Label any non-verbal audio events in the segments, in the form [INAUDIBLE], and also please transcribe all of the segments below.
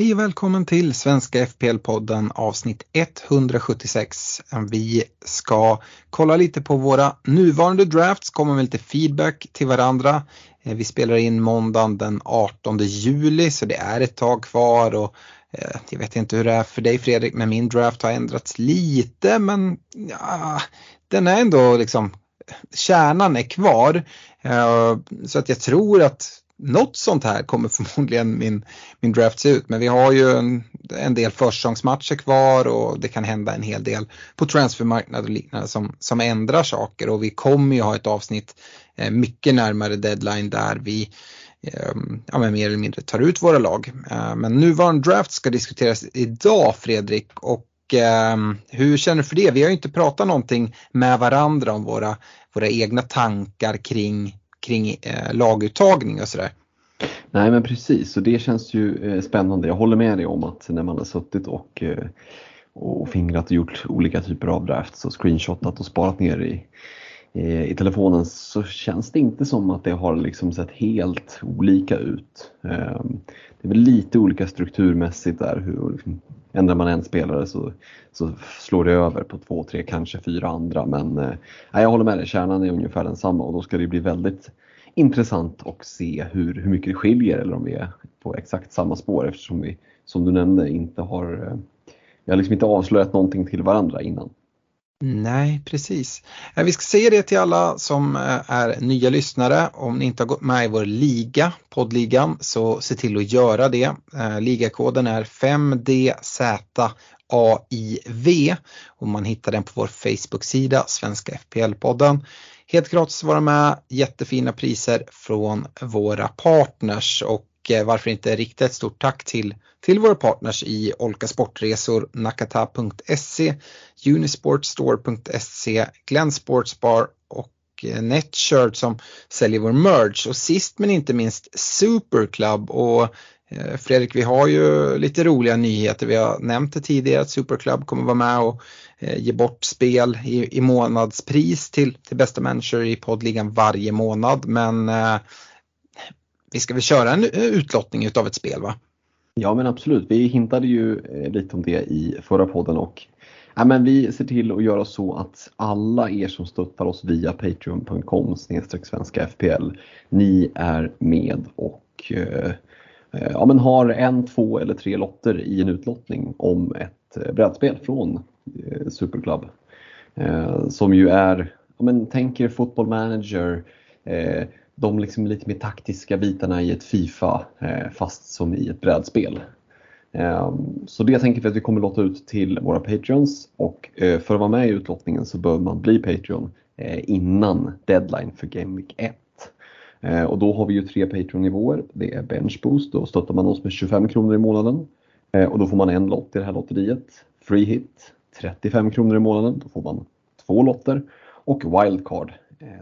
Hej och välkommen till Svenska FPL-podden avsnitt 176. Vi ska kolla lite på våra nuvarande drafts, komma med lite feedback till varandra. Eh, vi spelar in måndagen den 18 juli så det är ett tag kvar och eh, jag vet inte hur det är för dig Fredrik men min draft har ändrats lite men ja, den är ändå liksom kärnan är kvar. Eh, så att jag tror att något sånt här kommer [LAUGHS] förmodligen min, min draft se ut. Men vi har ju en, en del försäsongsmatcher kvar och det kan hända en hel del på transfermarknaden och liknande som, som ändrar saker och vi kommer ju ha ett avsnitt eh, mycket närmare deadline där vi eh, ja, men mer eller mindre tar ut våra lag. Eh, men nuvarande draft ska diskuteras idag Fredrik och ehm, hur känner du för det? Vi har ju inte pratat någonting med varandra om våra, våra egna tankar kring kring eh, laguttagning och sådär. Nej men precis, och det känns ju eh, spännande. Jag håller med dig om att när man har suttit och, eh, och fingrat och gjort olika typer av drafts och screenshotat och sparat ner i, eh, i telefonen så känns det inte som att det har liksom sett helt olika ut. Eh, det är väl lite olika strukturmässigt där. Hur, liksom, ändrar man en spelare så, så slår det över på två, tre, kanske fyra andra. Men eh, jag håller med dig, kärnan är ungefär densamma och då ska det bli väldigt intressant att se hur, hur mycket det skiljer eller om vi är på exakt samma spår eftersom vi, som du nämnde, inte har, eh, vi har liksom inte avslöjat någonting till varandra innan. Nej, precis. Eh, vi ska säga det till alla som eh, är nya lyssnare. Om ni inte har gått med i vår liga, poddligan, så se till att göra det. Eh, ligakoden är 5DZAIV och man hittar den på vår Facebook-sida Svenska FPL-podden. Helt gratis att vara med, jättefina priser från våra partners och Eh, varför inte rikta ett stort tack till, till våra partners i Olka Sportresor, Nakata.se, Unisportstore.se, Glenn Sportsbar och eh, Netshirt som säljer vår merch. Och sist men inte minst Superclub. Och eh, Fredrik vi har ju lite roliga nyheter. Vi har nämnt det tidigare att Superclub kommer vara med och ge bort spel i, i månadspris till, till bästa människor i poddligan varje månad. Men eh, vi ska väl köra en eh, utlottning utav ett spel va? Ja men absolut, vi hintade ju eh, lite om det i förra podden och ja, men vi ser till att göra så att alla er som stöttar oss via patreon.com svenska FPL, ni är med och eh, ja, men har en, två eller tre lotter i en utlottning om ett brädspel från Superclub. Som ju är, ja, men tänk er football manager, eh, de liksom lite mer taktiska bitarna i ett Fifa eh, fast som i ett brädspel. Ehm, så det tänker vi att vi kommer låta ut till våra Patreons och eh, för att vara med i utlottningen så behöver man bli Patreon eh, innan deadline för Game Week 1. Och då har vi ju tre Patreon-nivåer. Det är Benchboost, då stöttar man oss med 25 kronor i månaden. Och då får man en lott i det här lotteriet. Free Hit, 35 kronor i månaden, då får man två lotter. Och Wildcard,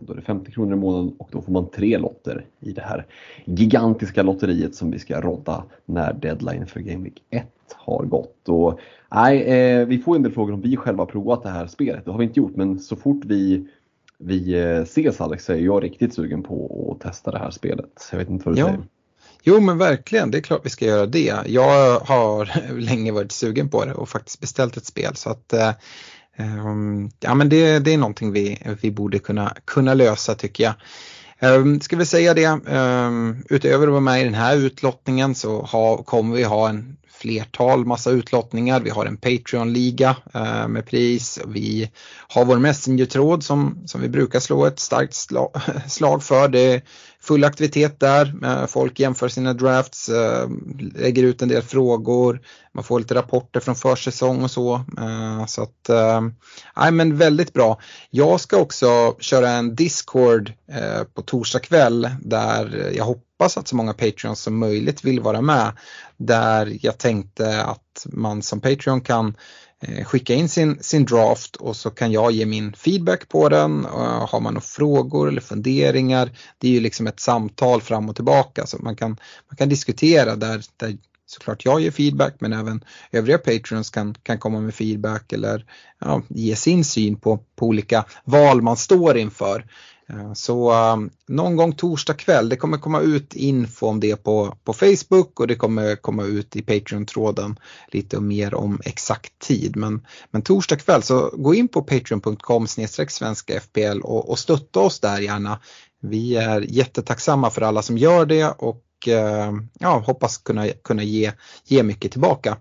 då är det 50 kronor i månaden och då får man tre lotter i det här gigantiska lotteriet som vi ska rodda när deadline för Game Week 1 har gått. Och, nej, eh, vi får en del frågor om vi själva har provat det här spelet. Det har vi inte gjort men så fort vi vi eh, ses Alex så är jag riktigt sugen på att testa det här spelet. Jag vet inte vad du Ja. säger. Jo men verkligen, det är klart vi ska göra det. Jag har [LAUGHS] länge varit sugen på det och faktiskt beställt ett spel så att eh, Ehm, ja men det, det är någonting vi, vi borde kunna, kunna lösa tycker jag. Ehm, ska vi säga det, ehm, utöver att vara med i den här utlottningen så ha, kommer vi ha en flertal massa utlottningar. Vi har en Patreon-liga eh, med pris. Vi har vår Messenger-tråd som, som vi brukar slå ett starkt slag, [LAUGHS] slag för. Det är full aktivitet där. Eh, folk jämför sina drafts, eh, lägger ut en del frågor. Man får lite rapporter från försäsong och så. Eh, så att, nej, men väldigt bra. Jag ska också köra en Discord på torsdag kväll där jag hoppas att så många Patreons som möjligt vill vara med. Där jag tänkte att man som Patreon kan Eh, skicka in sin, sin draft och så kan jag ge min feedback på den. Eh, har man några frågor eller funderingar, det är ju liksom ett samtal fram och tillbaka så man kan, man kan diskutera där, där såklart jag ger feedback men även övriga patrons kan, kan komma med feedback eller ja, ge sin syn på, på olika val man står inför. Eh, så um, någon gång torsdag kväll, det kommer komma ut info om det på, på Facebook och det kommer komma ut i Patreon-tråden lite mer om exakt tid. Men, men torsdag kväll så gå in på patreon.com svenska FPL och, och stötta oss där gärna. Vi är jättetacksamma för alla som gör det och uh, ja, hoppas kunna, kunna ge, ge mycket tillbaka.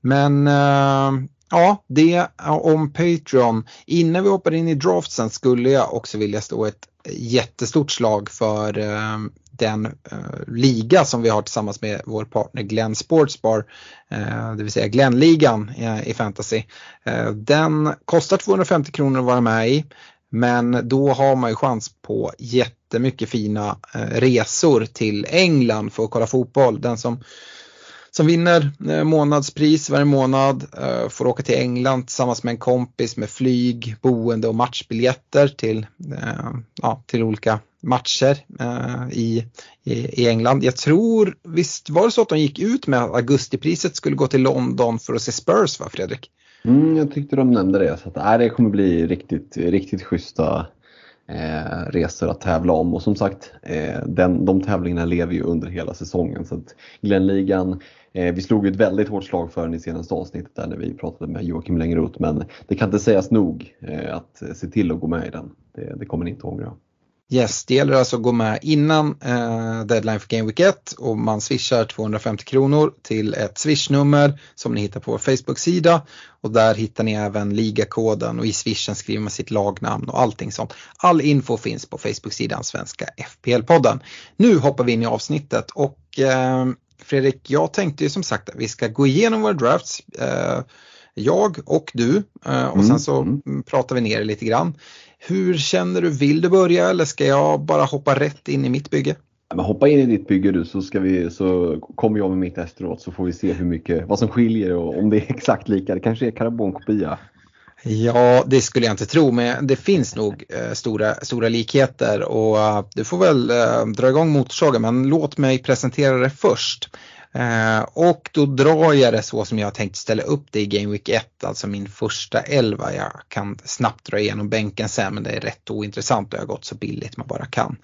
Men uh, Ja, det om Patreon. Innan vi hoppar in i draftsen skulle jag också vilja stå ett jättestort slag för eh, den eh, liga som vi har tillsammans med vår partner Glenn Sportsbar, eh, det vill säga Glennligan eh, i fantasy. Eh, den kostar 250 kronor att vara med i. Men då har man ju chans på jättemycket fina eh, resor till England för att kolla fotboll. Den som som vinner eh, månadspris varje månad. Eh, får åka till England tillsammans med en kompis med flyg, boende och matchbiljetter till, eh, ja, till olika matcher i, i, England. Jag tror, visst var det så att de gick ut med att augustipriset skulle gå till London för att se Spurs va Fredrik? Mm, jag tyckte de nämnde det, så att, äh, det kommer bli riktigt, riktigt schyssta eh, resor att tävla om och som sagt eh, den, de tävlingarna lever ju under hela säsongen. Så att Glenligan Eh, Eh, vi slog ett väldigt hårt slag för den i senaste avsnittet där när vi pratade med Joakim Längeroth men det kan inte sägas nog eh, att se till att gå med i den. Det, det kommer ni inte ångra. Yes, det gäller alltså att gå med innan eh, deadline för Game Week 1 och man swishar 250 kronor till ett swishnummer som ni hittar på vår Facebook-sida och där hittar ni även ligakoden och i swishen skriver man sitt lagnamn och allting sånt. All info finns på Facebook-sidan Svenska FPL-podden. Nu hoppar vi in i avsnittet och eh, Fredrik, jag tänkte ju som sagt att vi ska gå igenom våra drafts. Eh, jag och du eh, och sen mm, så mm. pratar vi ner lite grann. Hur känner du, vill du börja eller ska jag bara hoppa rätt in i mitt bygge? Men hoppa in i ditt bygge du så, ska vi, så kommer jag med mitt efteråt så får vi se hur mycket, vad som skiljer och om det är [LAUGHS] exakt lika. Det kanske är karbonkopia. Ja, det skulle jag inte tro, men det finns nog eh, stora, stora likheter och uh, du får väl eh, dra igång motorsågen, men låt mig presentera det först. Eh, och då drar jag det så som jag tänkt ställa upp det i Game Week 1, alltså min första elva. Jag kan snabbt dra igenom bänken sen, men det är rätt ointressant och jag har gått så billigt man bara kan.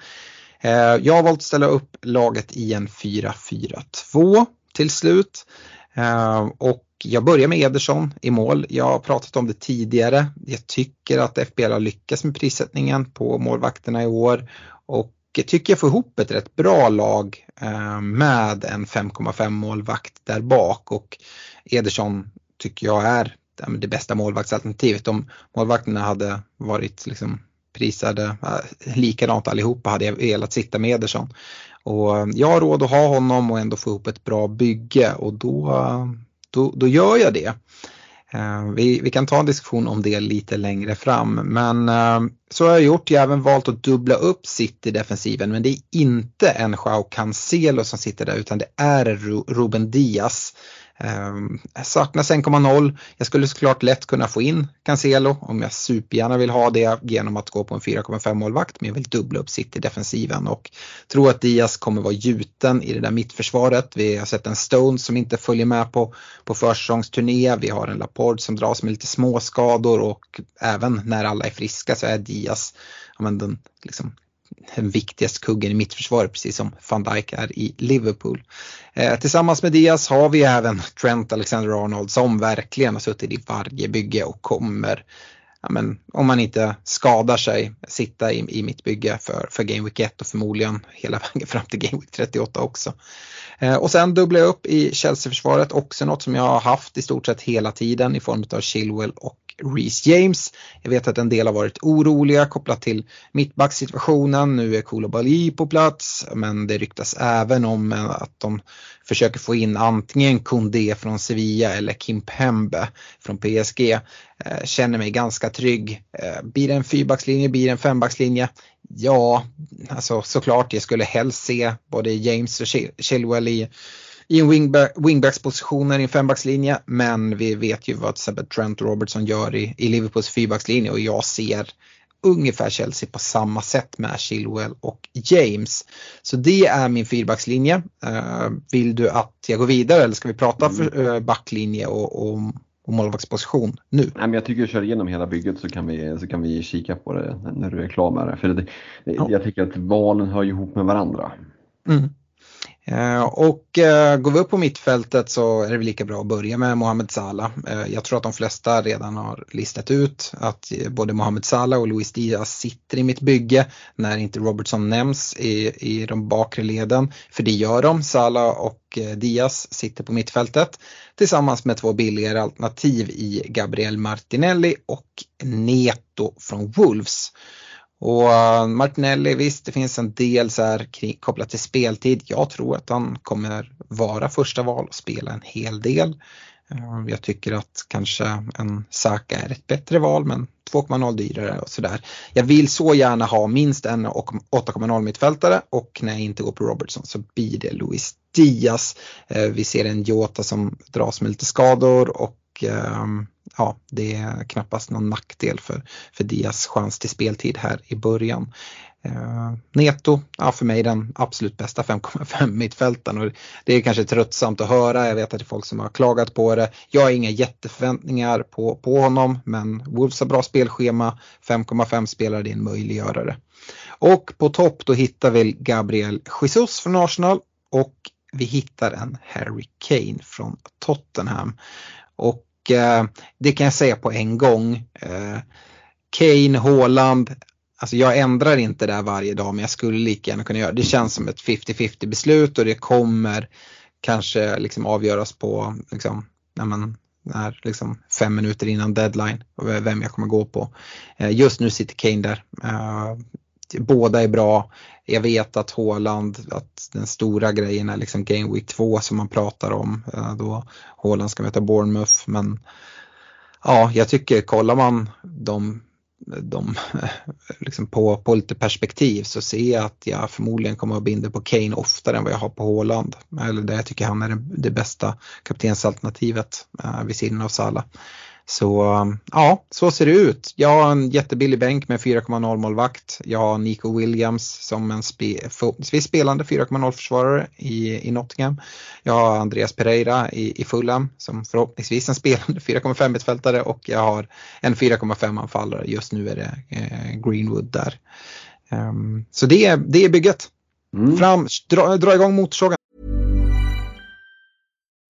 Eh, jag har valt att ställa upp laget i en 4-4-2 till slut. Eh, och jag börjar med Ederson i mål. Jag har pratat om det tidigare. Jag tycker att FBL har lyckats med prissättningen på målvakterna i år och jag tycker jag får ihop ett rätt bra lag eh, med en 5,5 målvakt där bak och Ederson tycker jag är det bästa målvaktsalternativet. Om målvakterna hade varit liksom prisade eh, likadant allihopa hade jag velat sitta med Ederson. Och jag har råd att ha honom och ändå få ihop ett bra bygge och då eh, då, då gör jag det. Eh, vi, vi, kan ta en diskussion om det lite längre fram men eh, så har jag gjort. Jag har även valt att dubbla upp City-defensiven men det är inte en Joao Cancelo som sitter där utan det är Ruben Diaz. Ehm, saknas 1,0. Jag skulle såklart lätt kunna få in Cancelo om jag supergärna vill ha det genom att gå på en 4,5 målvakt men jag vill dubbla upp City-defensiven och tror att Diaz kommer vara gjuten i det där mittförsvaret. Vi har sett en Stone som inte följer med på, på försäsongsturné. Vi har en Laporte som dras med lite småskador och även när alla är friska så är Diaz ja, men den liksom, den viktigaste kuggen i mittförsvaret precis som van Dijk är i Liverpool. Eh, tillsammans med Diaz har vi även Trent Alexander-Arnold som verkligen har suttit i varje bygge och kommer Ja, men, om man inte skadar sig, sitta i, i mitt bygge för, för Game Week 1 och förmodligen hela [LAUGHS] vägen fram till Game Week 38 också. Eh, och sen dubblar jag upp i Chelsea-försvaret, också något som jag har haft i stort sett hela tiden i form av Chilwell och Reece James. Jag vet att en del har varit oroliga kopplat till mittbacksituationen. Nu är Koulibaly på plats men det ryktas även om att de försöker få in antingen Koundé från Sevilla eller Kim Pembe från PSG. Eh, känner mig ganska trygg. Eh, blir det en fyrbackslinje, blir det en fembackslinje? Ja, alltså såklart jag skulle helst se både James och Chilwell i i en wingback, wingbackspositioner i en fembackslinje. Men vi vet ju vad exempel Trent Robertson gör i, i Liverpools fyrbackslinje och jag ser ungefär Chelsea på samma sätt med Chilwell och James. Så det är min fyrbackslinje. Uh, vill du att jag går vidare eller ska vi prata för, uh, backlinje och, och, och målvaktsposition nu? Nej, men jag tycker att kör igenom hela bygget så kan vi, så kan vi kika på det när du är klar med det. För det, ja. Jag tycker att valen hör ihop med varandra. Mm. Eh, och eh, går vi upp på mittfältet så är det väl lika bra att börja med Mohamed Salah. Eh, jag tror att de flesta redan har listat ut att både Mohamed Salah och Luis Diaz sitter i mitt bygge när inte Robertson nämns i, i de bakre leden. För det gör de, Salah och Diaz sitter på mittfältet tillsammans med två billigare alternativ i Gabriel Martinelli och Neto från Wolves. Och eh, Martinelli, visst det finns en del så här kopplat till speltid. Jag tror att han kommer vara första val och spela en hel del. Eh, jag tycker att kanske en Saka är ett bättre val men 2,0 dyrare och sådär. Jag vill så gärna ha minst en 8,0 mittfältare och när jag inte går på Robertson så blir det Luis Diaz. Eh, vi ser en Jota som dras med lite skador och ehm, ja, det är knappast någon nackdel för, för Dias chans till speltid här i början. Uh, Neto, ja, för mig den absolut bästa 5,5 mittfältaren och det är kanske tröttsamt att höra. Jag vet att det är folk som har klagat på det. Jag har inga jätteförväntningar på, på honom men Wolves har bra spelschema. 5,5 spelare det är en möjliggörare. Och på topp då hittar vi Gabriel Jesus från Arsenal och vi hittar en Harry Kane från Tottenham. Och Eh, det kan jag säga på en gång. Eh, Kane, Haaland, alltså jag ändrar inte det här varje dag men jag skulle lika gärna kunna göra det. Det känns som ett 50-50 beslut och det kommer kanske liksom avgöras på liksom, när man är liksom fem minuter innan deadline vem jag kommer gå på. Eh, just nu sitter Kane där. Båda är bra. Jag vet att Håland, att den stora grejen är liksom Game Week 2 som man pratar om. Eh, då Håland ska möta Bournemouth. Men ja, jag tycker kollar man de, de [LAUGHS] liksom på, på lite perspektiv så ser jag att jag förmodligen kommer att binda på Kane oftare än vad jag har på Håland. Eller där jag tycker han är det, det bästa kaptensalternativet eh, vid sidan av Salah. Så ja, så ser det ut. Jag har en jättebillig bänk med 4,0 målvakt. Jag har Nico Williams som en spe, förhoppningsvis spelande 4,0 försvarare i, i Nottingham. Jag har Andreas Pereira i, i Fulham som förhoppningsvis en spelande 4,5 mittfältare och jag har en 4,5 anfallare. Just nu är det eh, Greenwood där. Um, så det är, det är bygget. Mm. Fram, dra, dra igång motorsågen.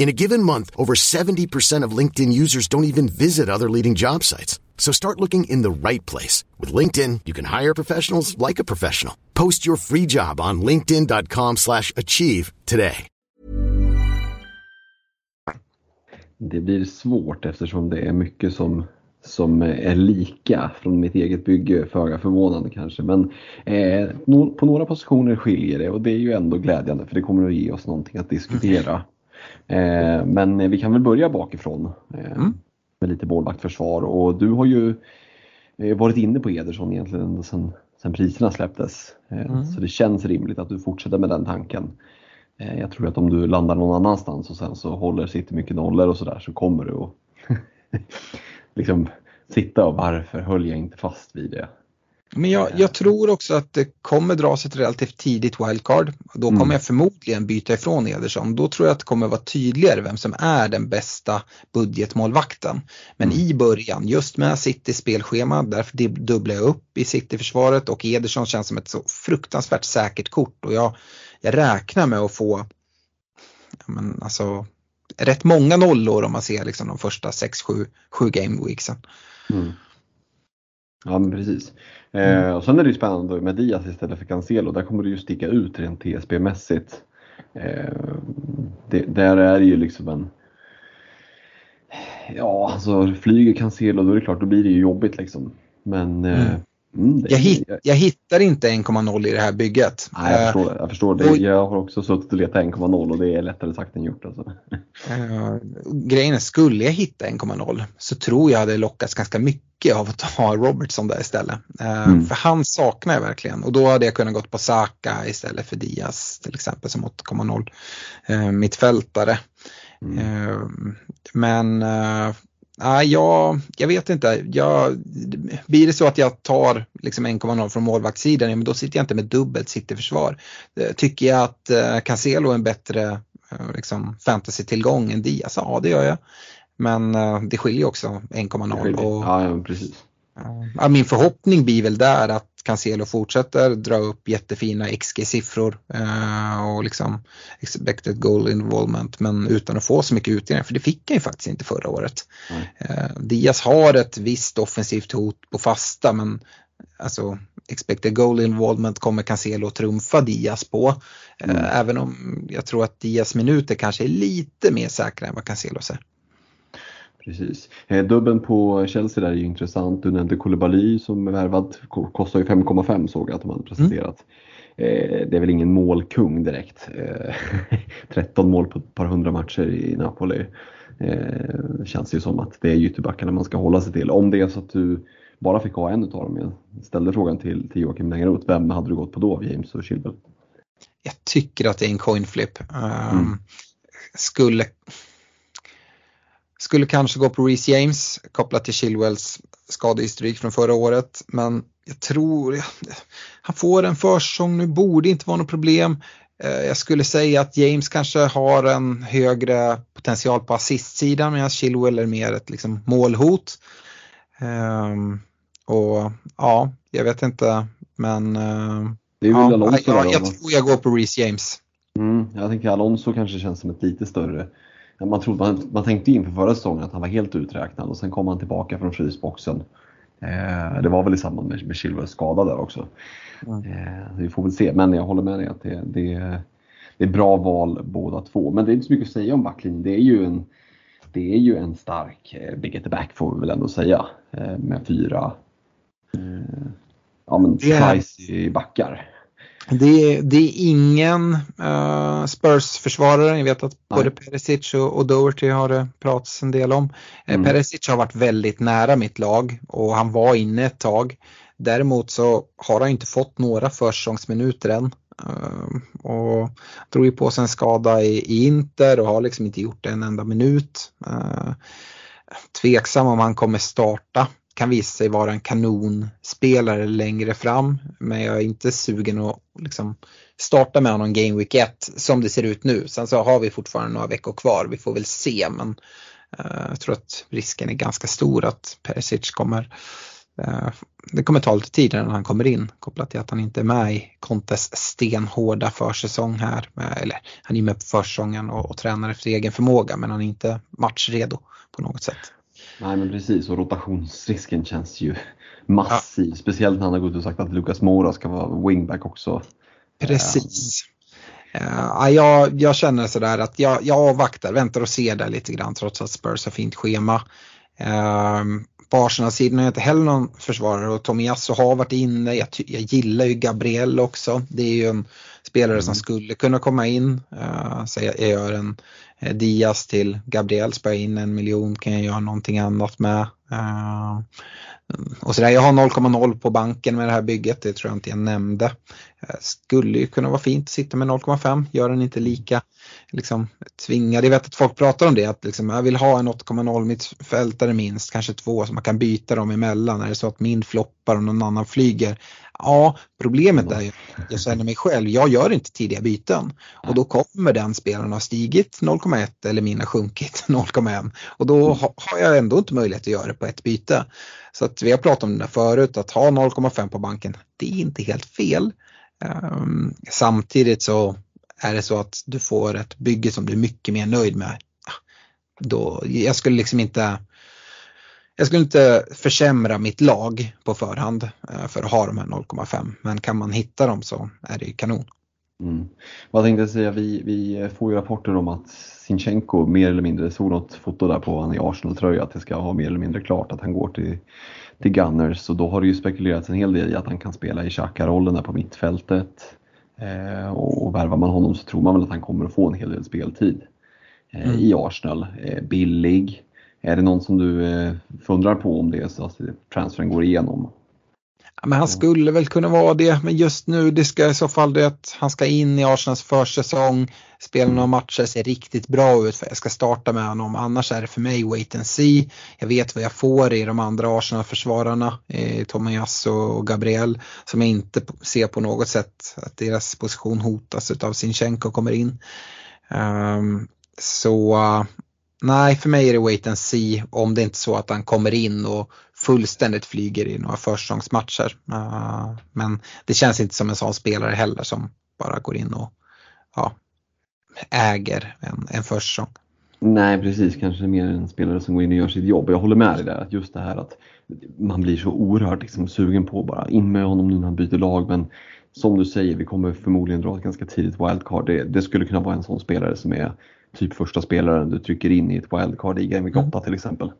In a given month, over 70% of LinkedIn users don't even visit other leading job sites. So start looking in the right place. With LinkedIn, you can hire professionals like a professional. Post your free job on linkedin.com slash achieve today. Det blir svårt eftersom det är mycket som, som är lika från mitt eget bygge, föga förvånande kanske. Men eh, på några positioner skiljer det och det är ju ändå glädjande för det kommer att ge oss någonting att diskutera. Eh, men vi kan väl börja bakifrån eh, mm. med lite målvaktförsvar och du har ju eh, varit inne på Ederson egentligen sedan, sedan priserna släpptes. Mm. Så det känns rimligt att du fortsätter med den tanken. Jag tror att om du landar någon annanstans och sen så håller City mycket nollor och sådär så kommer du att [LAUGHS] liksom sitta och varför höll jag inte fast vid det? Men jag, jag, tror också att det kommer dras ett relativt tidigt wildcard. Då kommer mm. jag förmodligen byta ifrån Ederson. Då tror jag att det kommer vara tydligare vem som är den bästa budgetmålvakten. Men mm. i början, just med City spelschema, därför dubblar jag upp i City-försvaret och Ederson känns som ett så fruktansvärt säkert kort. Och jag, jag räknar med att få men alltså, rätt många nollor om man ser liksom de första 6-7 game weeksen. Mm. Ja men precis. Mm. Eh, och sen är det ju spännande med Diaz istället för Cancelo. Där kommer det ju sticka ut rent TSB-mässigt. Eh, det, där är det ju liksom en... Ja, alltså flyger Cancelo då är det klart, då blir det ju jobbigt liksom. Men eh, mm. Mm, det, Jag, hit, jag hittar inte 1,0 i det här bygget. Nej, jag Eh, förstår det. Jag, förstår det. och- jag har också suttit och letat 1,0 och det är lättare sagt än gjort. Alltså. Eh, grejen är, skulle jag hitta 1,0 så tror jag hade lockats ganska mycket av att ha Robertson där istället. Eh, Mm. För han saknar jag verkligen och då hade jag kunnat gått på Saka istället för Diaz till exempel som 8,0 eh, mittfältare. Mm. Men nej, jag, jag vet inte. Jag, blir det så att jag tar liksom 1,0 från målvaktssidan, ja, men då sitter jag inte med dubbelt sitteförsvar. Eh, Tycker jag att eh, Cancelo är en bättre eh, liksom, fantasy-tillgång än Diaz? Ja, det gör jag. Men det skiljer också 1,0. Och, Ja, ja, precis. Ja, min förhoppning blir väl där att Cancelo fortsätter dra upp jättefina XG-siffror eh, och liksom expected goal involvement men utan att få så mycket utdelning för det fick han ju faktiskt inte förra året. Nej. Eh, Diaz har ett visst offensivt hot på fasta men alltså expected goal involvement kommer Cancelo att trumfa Diaz på. Eh, Mm. Även om jag tror att Diaz minuter kanske är lite mer säkra än vad Cancelos är. Precis. Eh, dubben på Chelsea där är ju intressant. Du nämnde Koulibaly som är värvad. Ko- Kostar ju 5,5 såg jag att de hade presenterat. Eh, det är väl ingen målkung direkt. Eh, [LAUGHS] 13 mål på ett par hundra matcher i Napoli. Eh, känns ju som att det är ytterbackarna man ska hålla sig till. Om det är så att du bara fick ha en utav dem. Jag ställde frågan till, till Joakim Nengroth. Vem hade du gått på då James och Chilwell? jag tycker att det är en coin flip. Um, Mm. Skulle skulle kanske gå på Reece James kopplat till Chilwells skadehistorik från förra året. Men jag tror han får en försäsong nu, borde inte vara något problem. Eh, Jag skulle säga att James kanske har en högre potential på assistsidan medan Chilwell är mer ett liksom, målhot. Ehm, och ja, jag vet inte men eh, ja, Alonso jag, jag va? tror jag går på Reece James. Mm, jag tänker Alonso kanske känns som ett lite större man, trodde, man, man tänkte inför förra säsongen att han var helt uträknad och sen kom han tillbaka från frysboxen. Eh, det var väl i samband med, med Chilwells skada där också. Mm. Eh, vi får väl se, men jag håller med dig att det, det, det är bra val båda två. Men det är inte så mycket att säga om backlinjen. Det är ju en, det är ju en stark eh, big at the back får vi väl ändå säga. Eh, med fyra eh, ja, men är- pricey backar. Det är, det är ingen uh, Spurs-försvarare. Jag vet att både Nej. Perisic och, och Doherty har det pratats en del om. Eh, Mm. Perisic har varit väldigt nära mitt lag och han var inne ett tag. Däremot så har han inte fått några försäsongsminuter än. Eh, och drog ju på sig en skada i, Inter och har liksom inte gjort en enda minut. Tveksam om han kommer starta. Kan visa sig vara en kanonspelare längre fram. Men jag är inte sugen att liksom starta med honom Game Week 1 som det ser ut nu. Sen så har vi fortfarande några veckor kvar. Vi får väl se men eh, jag tror att risken är ganska stor att Perisic kommer eh, det kommer ta lite tid innan han kommer in kopplat till att han inte är med i Contes stenhårda försäsong här. Med, Eller han är med på försäsongen och, och tränar efter egen förmåga men han är inte matchredo på något sätt. Nej men precis och rotationsrisken känns ju massiv. Speciellt när han har gått och sagt att Lucas Moura ska vara wingback också. Precis. Uh, jag, jag känner sådär att jag, jag avvaktar, väntar och ser där lite grann trots att Spurs har fint schema. Uh, på Arsenal-sidan är jag inte heller någon försvarare och Tomiyasu har varit inne. Jag, jag gillar ju Gabriel också. Det är ju en spelare som skulle kunna komma in. Uh, så jag, jag gör en Eh, Diaz till Gabriel, spara in en miljon kan jag göra någonting annat med. Uh, och sådär, jag har 0,0 på banken med det här bygget, det tror jag inte jag nämnde. Eh, skulle ju kunna vara fint att sitta med 0,5, gör den inte lika liksom, tvingad. Jag vet att folk pratar om det, att liksom, jag vill ha en 8,0 mittfältare minst, kanske två så man kan byta dem emellan. Är det så att min floppar och någon annan flyger? Ja, problemet är ju, jag känner mig själv, jag gör inte tidiga byten och då kommer den spelaren ha stigit 0,1 eller mina sjunkit [LAUGHS] 0,1 och då ha- har jag ändå inte möjlighet att göra det på ett byte. Så att vi har pratat om det där förut, att ha 0,5 på banken, det är inte helt fel. Ehm, samtidigt så är det så att du får ett bygge som du är mycket mer nöjd med. Då, jag skulle liksom inte jag skulle inte försämra mitt lag på förhand eh, för att ha de här 0,5 men kan man hitta dem så är det kanon. Mm. Vad tänkte jag säga, vi, vi får ju rapporter om att Sinchenko mer eller mindre, såg något foto där på han i Arsenal-tröja att det ska ha mer eller mindre klart att han går till, till Gunners och då har det ju spekulerats en hel del i att han kan spela i Xhaka-rollen där på mittfältet. Eh, och, och värvar man honom så tror man väl att han kommer att få en hel del speltid eh, mm. i Arsenal. Eh, billig. Är det någon som du eh, fundrar på om det är så att transfern går igenom? Ja, men han skulle väl kunna vara det, men just nu det ska i så fall det att han ska in i Arsenals försäsong, spela några matcher, ser riktigt bra ut för jag ska starta med honom. Annars är det för mig wait and see. Jag vet vad jag får i de andra Arsenal-försvararna, eh, Tomias och Gabriel, som jag inte ser på något sätt att deras position hotas av Sinchenko kommer in. Um, så nej, för mig är det wait and see om det inte är så att han kommer in och fullständigt flyger i några försäsongsmatcher. Uh, men det känns inte som en sån spelare heller som bara går in och ja, äger en, en försäsong. Nej precis, kanske mer en spelare som går in och gör sitt jobb. Jag håller med dig där att just det här att man blir så oerhört liksom sugen på bara in med honom nu när han byter lag men som du säger, vi kommer förmodligen dra ett ganska tidigt wildcard. Det, det skulle kunna vara en sån spelare som är typ första spelaren du trycker in i ett wildcard i Game Week 8 mm. till exempel.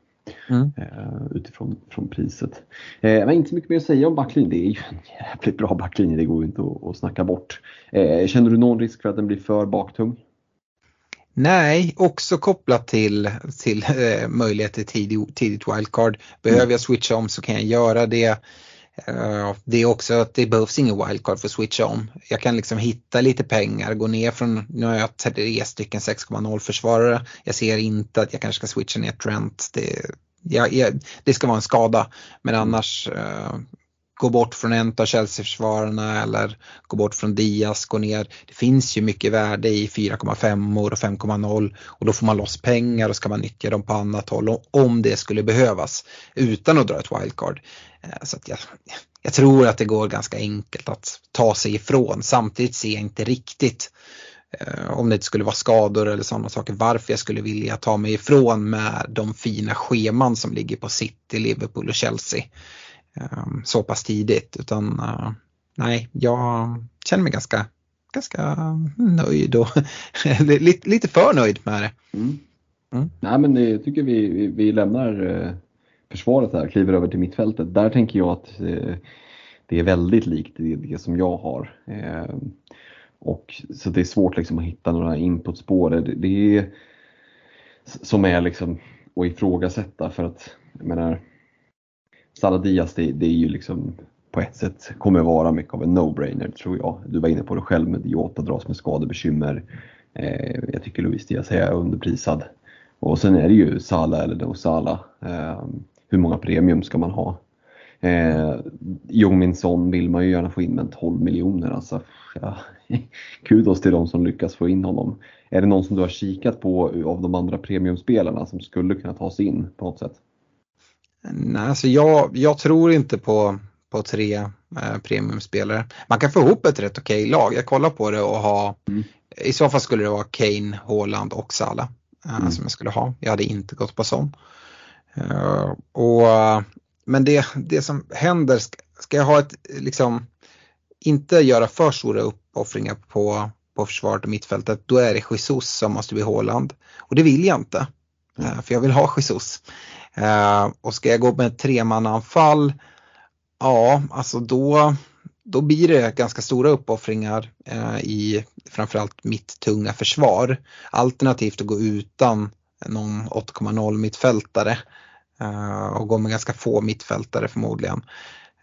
Mm. Uh, utifrån från priset. Uh, men inte så mycket mer att säga om backlinjen. Det är ju en jävligt bra backlinje, det går ju inte att, att snacka bort. Uh, känner du någon risk för att den blir för baktung? Nej, också kopplat till, till eh, möjlighet till tidig, tidigt wildcard. Behöver mm. jag switcha om så kan jag göra det. Uh, det är också att det behövs ingen wildcard för att switcha om. Jag kan liksom hitta lite pengar, gå ner från, nu har jag tre stycken 6,0 försvarare. Jag ser inte att jag kanske ska switcha ner Trent. Det, jag, jag, det ska vara en skada. Men mm. annars uh, gå bort från en av Chelsea-försvararna eller gå bort från Diaz, gå ner. Det finns ju mycket värde i 4,5 och 5,0 och då får man loss pengar och ska man nyttja dem på annat håll om det skulle behövas utan att dra ett wildcard. Eh, så jag, jag tror att det går ganska enkelt att ta sig ifrån. Samtidigt ser jag inte riktigt eh, om det inte skulle vara skador eller sådana saker, varför jag skulle vilja ta mig ifrån med de fina scheman som ligger på City, Liverpool och Chelsea. Ehm, så pass tidigt utan uh, nej, jag känner mig ganska, ganska nöjd och [LAUGHS] lite, lite för nöjd med det. Mm. Mm. Nej men det tycker vi, vi, vi lämnar försvaret här, kliver över till mittfältet. Där tänker jag att eh, det är väldigt likt det, det som jag har. Eh, och, så det är svårt liksom att hitta några inputspår. Det, det är som är liksom att ifrågasätta för att jag menar Saladias Diaz det, det, är ju liksom på ett sätt kommer vara mycket av en no-brainer tror jag. Du var inne på det själv med Diota dras med skadebekymmer. Eh, jag tycker Luis Diaz är underprisad. Och sen är det ju Sala eller no Sala. Eh, hur många premium ska man ha? Eh, Jungmin Son vill man ju gärna få in med 12 miljoner. Alltså, ja. [LAUGHS] Kudos till de som lyckas få in honom. Är det någon som du har kikat på av de andra premiumspelarna som skulle kunna ta sig in på något sätt? Nej, alltså jag, jag tror inte på, på tre eh, premiumspelare. Man kan få ihop ett rätt okej lag. Jag kollar på det och ha, mm. i så fall skulle det vara Kane, Haaland och Salah eh, mm. som jag skulle ha. Jag hade inte gått på sån. Eh, och, eh, men det, det som händer, ska, jag ha ett, liksom, inte göra för stora uppoffringar på, på försvaret och mittfältet, då är det Jesus som måste bli Håland. Och det vill jag inte. Mm. För jag vill ha Jesus. Och ska jag gå med ett tremananfall, ja alltså då, då blir det ganska stora uppoffringar eh, i framförallt mitt tunga försvar. Alternativt att gå utan någon 8,0 mittfältare eh, och gå med ganska få mittfältare förmodligen.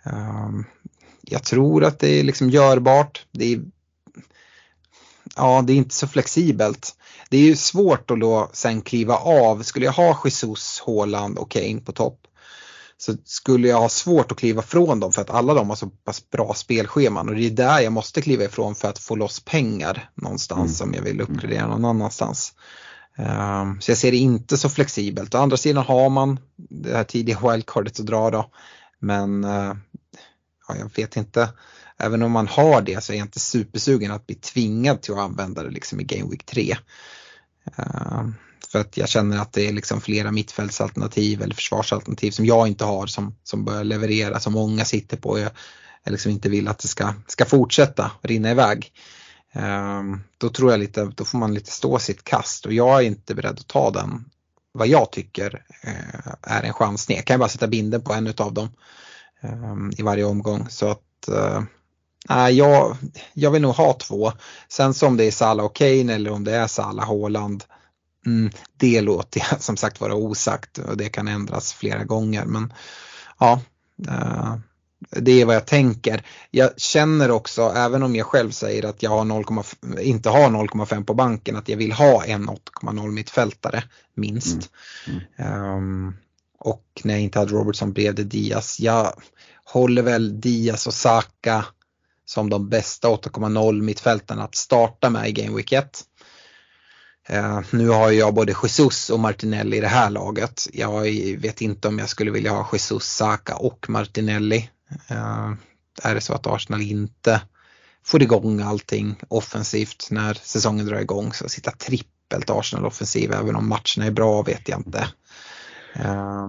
Eh, jag tror att det är liksom görbart. Det är, ja, det är inte så flexibelt det är ju svårt att då sen kliva av. Skulle jag ha Jesus, Haaland och Kane på topp så skulle jag ha svårt att kliva från dem för att alla de har så pass bra spelscheman och det är där jag måste kliva ifrån för att få loss pengar någonstans mm. om jag vill uppgradera någon annanstans. Ehm, så jag ser det inte så flexibelt. Å andra sidan har man det här tidiga wildcardet att dra då. Men eh, ja, jag vet inte. Även om man har det så är jag inte supersugen att bli tvingad till att använda det liksom i Game Week 3. Ehm, för att jag känner att det är liksom flera mittfältsalternativ eller försvarsalternativ som jag inte har som, som börjar leverera, som många sitter på. Jag, jag liksom inte vill att det ska, ska fortsätta rinna iväg. Ehm, då tror jag lite, då får man lite stå sitt kast och jag är inte beredd att ta den vad jag tycker eh, är en chansning. Jag kan bara sätta binden på en utav dem ehm, i varje omgång. Så att eh, nej jag, jag vill nog ha två. Sen så om det är Salah och Kane eller om det är Salah Haaland. Mm, det låter jag [LAUGHS] som sagt vara osagt och det kan ändras flera gånger. Men ja, eh, det är vad jag tänker. Jag känner också, även om jag själv säger att jag har 0, inte har 0,5 på banken, att jag vill ha en 8,0 mittfältare minst. Mm. Mm. Um, och när jag inte hade Robertson blev det Diaz. Jag håller väl Diaz och Saka som de bästa 8,0 mittfältarna att starta med i Game Week 1. Uh, nu har jag både Jesus och Martinelli i det här laget. Jag vet inte om jag skulle vilja ha Jesus, Saka och Martinelli. Eh, är det så att Arsenal inte får igång allting offensivt när säsongen drar igång så sitta trippelt Arsenal offensiv även om matcherna är bra vet jag inte. Eh,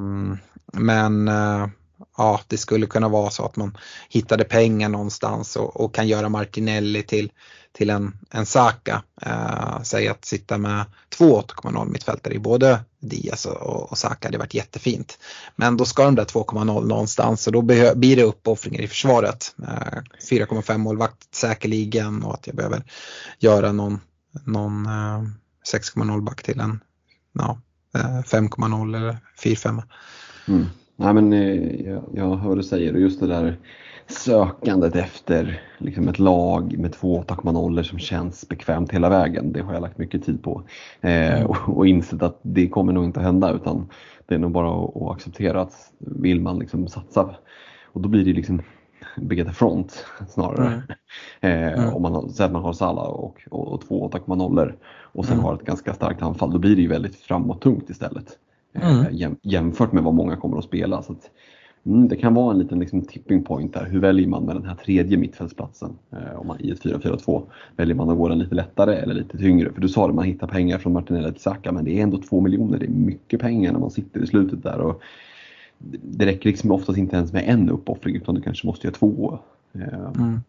men eh, ja, det skulle kunna vara så att man hittade pengar någonstans och, och kan göra Martinelli till, till en, en Saka. Eh, säg att sitta med två 8,0 mittfältare i både Diaz och, och Saka, det varit jättefint. Men då ska de där 2,0 någonstans och då blir det uppoffringar i försvaret. Eh, 4,5 målvakt säkerligen och att jag behöver göra någon, någon eh, 6,0 back till en ja, eh, 5,0 eller 4,5. Mm. Nej, men eh, jag, jag hör du säger och just det där sökandet efter liksom ett lag med två 8,0 som känns bekvämt hela vägen. Det har jag lagt mycket tid på. Eh, mm. och, och insett att det kommer nog inte hända utan det är nog bara att, att acceptera att vill man liksom satsa och då blir det liksom bygga front snarare. Mm. Eh, mm. Om man säger att man har Salah och, och, och två 8,0 och sen mm. har ett ganska starkt anfall, då blir det ju väldigt framåt-tungt istället. Eh, mm. jämfört med vad många kommer att spela. Så att, mm, det kan vara en liten liksom, tipping point där. Hur väljer man med den här tredje mittfältsplatsen? Eh, om man i ett 4-4-2 väljer man att gå den lite lättare eller lite tyngre? För du sa det, man hittar pengar från Martinelli till Saka men det är ändå två miljoner. Det är mycket pengar när man sitter i slutet där. Och det räcker liksom oftast inte ens med en uppoffring utan du kanske måste göra två. Eh, mm.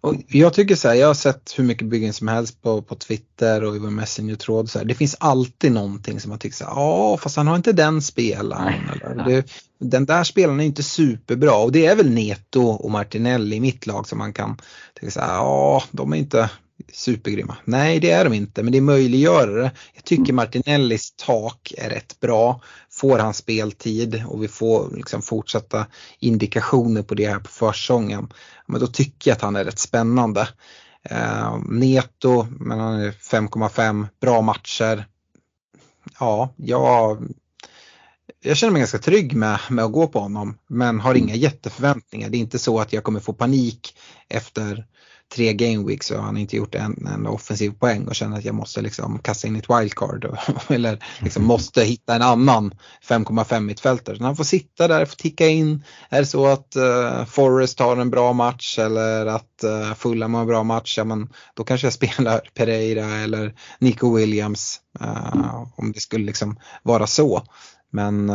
Och jag tycker så här, jag har sett hur mycket byggen som helst på, på Twitter och i vår Messenger-tråd. Det finns alltid någonting som man tycker så här, ja fast han har inte den spelaren. Eller, det, den där spelaren är inte superbra och det är väl Neto och Martinelli i mitt lag som man kan tycka så här, ja de är inte supergrymma. Nej det är de inte men det är möjliggörare. Jag tycker mm. Martinellis tak är rätt bra. Får han speltid och vi får liksom fortsätta indikationer på det här på försäsongen. Men då tycker jag att han är rätt spännande. Eh, Neto, men han är 5,5, bra matcher. Ja, jag, jag känner mig ganska trygg med, med att gå på honom men har inga jätteförväntningar. Det är inte så att jag kommer få panik efter tre gameweeks och han har inte gjort en, en offensiv poäng och känner att jag måste liksom kasta in ett wildcard [LAUGHS] eller liksom måste hitta en annan 5,5 mittfältare. Han får sitta där, får ticka in. Är det så att uh, Forrest har en bra match eller att uh, Fulham har en bra match, ja men då kanske jag [LAUGHS] spelar Pereira eller Nico Williams uh, om det skulle liksom vara så. Men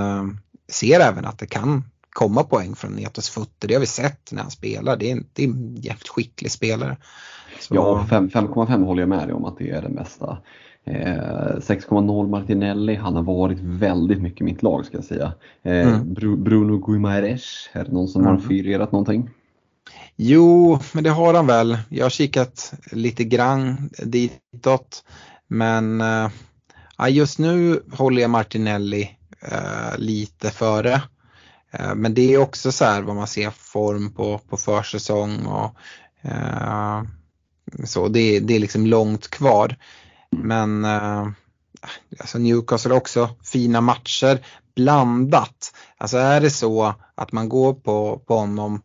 ser även att det kan komma poäng från Netos fötter. Det har vi sett när han spelar. Det är en, det är en jävligt skicklig spelare. Så... Ja, 5,5 håller jag med dig om att det är det mesta. Eh, 6,0 Martinelli, han har varit väldigt mycket i mitt lag ska jag säga. Eh, mm. Bruno Guimaraes, är det någon som mm. har firerat någonting? Jo, men det har han väl. Jag har kikat lite grann ditåt. Men eh, just nu håller jag Martinelli eh, lite före. Eh, men det är också så här vad man ser form på, på försäsong och eh, så. Det, det är liksom långt kvar. Men eh, alltså Newcastle också fina matcher blandat. Alltså är det så att man går på, på honom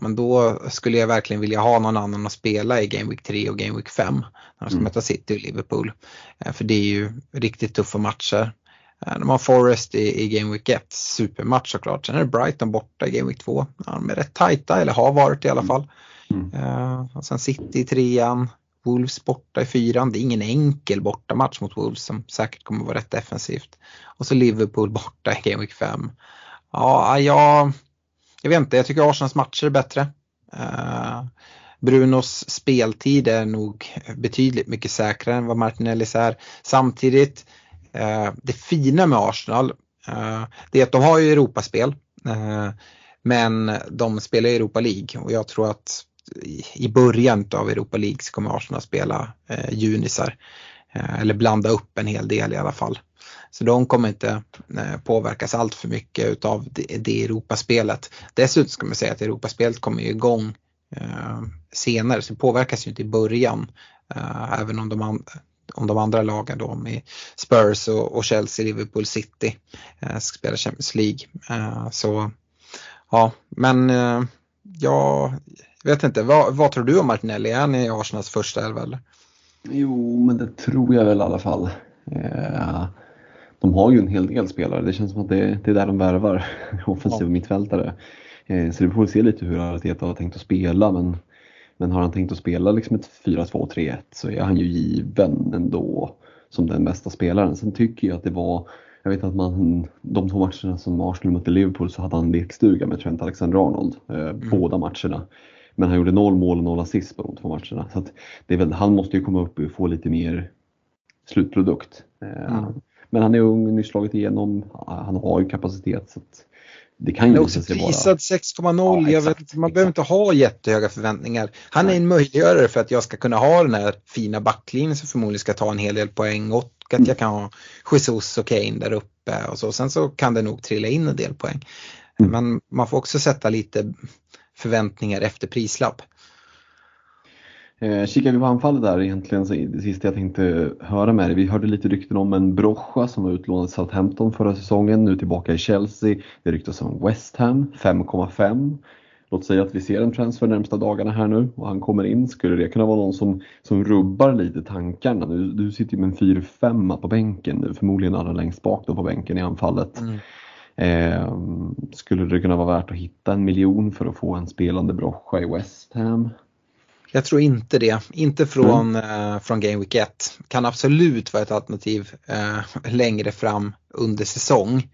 men då skulle jag verkligen vilja ha någon annan att spela i Game Week 3 och Game Week 5 när de ska mm. möta City och Liverpool. Eh, för det är ju riktigt tuffa matcher. Eh, de har Forest i, i Game Week 1, supermatch såklart. Sen är det Brighton borta i Game Week 2. Ja, de är rätt tajta, eller har varit i alla fall. Mm. Uh, och sen City i trean, Wolves borta i fyran. Det är ingen enkel bortamatch mot Wolves som säkert kommer vara rätt defensivt. Och så Liverpool borta i Game Week 5. Ja, jag, jag vet inte, jag tycker Arsenals matcher är bättre. Uh, Brunos speltid är nog betydligt mycket säkrare än vad Martinellis är. Samtidigt, Eh, det fina med Arsenal, eh, det är att de har ju Europaspel. Eh, men de spelar i Europa League och jag tror att i början av Europa League så kommer Arsenal spela eh, junisar. Eh, eller blanda upp en hel del i alla fall. Så de kommer inte eh, påverkas allt för mycket utav det, det Europaspelet. Dessutom ska man säga att Europaspelet kommer igång eh, senare så det påverkas ju inte i början. Eh, även om de, om de andra lagen då med Spurs och, och Chelsea, Liverpool, City eh, ska spela Champions League. Eh, så ja, men eh, jag vet inte, vad, vad, tror du om Martinelli? Är han i Arsenals första elva eller? Jo, men det tror jag väl i alla fall. Eh, de har ju en hel del spelare. Det känns som att det, det är där de värvar [LAUGHS] offensiva ja. mittfältare. Eh, så det får vi se lite hur Arteta har tänkt att spela. Men, men har han tänkt att spela liksom ett 4-2-3-1 så är han ju given ändå som den bästa spelaren. Sen tycker jag att det var jag vet att man, de två matcherna som Arsenal mötte Liverpool så hade han lekstuga med Trent Alexander-Arnold. Eh, mm. Båda matcherna. Men han gjorde noll mål och noll assist på de två matcherna. Så det är väl, han måste ju komma upp och få lite mer slutprodukt. Eh, mm. Men han är ung, nyss slagit igenom, han har ju kapacitet. Så det kan ju han är också prisad 6,0. Ja, man behöver inte ha jättehöga förväntningar. Han Nej. är en möjliggörare för att jag ska kunna ha den här fina backlinjen som förmodligen ska ta en hel del poäng och att mm. jag kan ha Jesus och Kane där uppe och så. Sen så kan det nog trilla in en del poäng. Mm. Men man får också sätta lite förväntningar efter prislapp. Eh, kikar vi på anfallet där egentligen, så det sista jag tänkte höra med dig. Vi hörde lite rykten om en Brocha som var utlånad till Southampton förra säsongen, nu tillbaka i Chelsea. Det ryktas om West Ham, 5,5. Låt säga att vi ser en transfer närmsta dagarna här nu och han kommer in. Skulle det kunna vara någon som, som rubbar lite tankarna? Du, du sitter ju med en 4-5 på bänken nu, förmodligen allra längst bak då på bänken i anfallet. Mm. Eh, skulle det kunna vara värt att hitta en miljon för att få en spelande Brocha i West Ham? Jag tror inte det, inte från, mm. eh, från Game Week 1. Kan absolut vara ett alternativ eh, längre fram under säsong.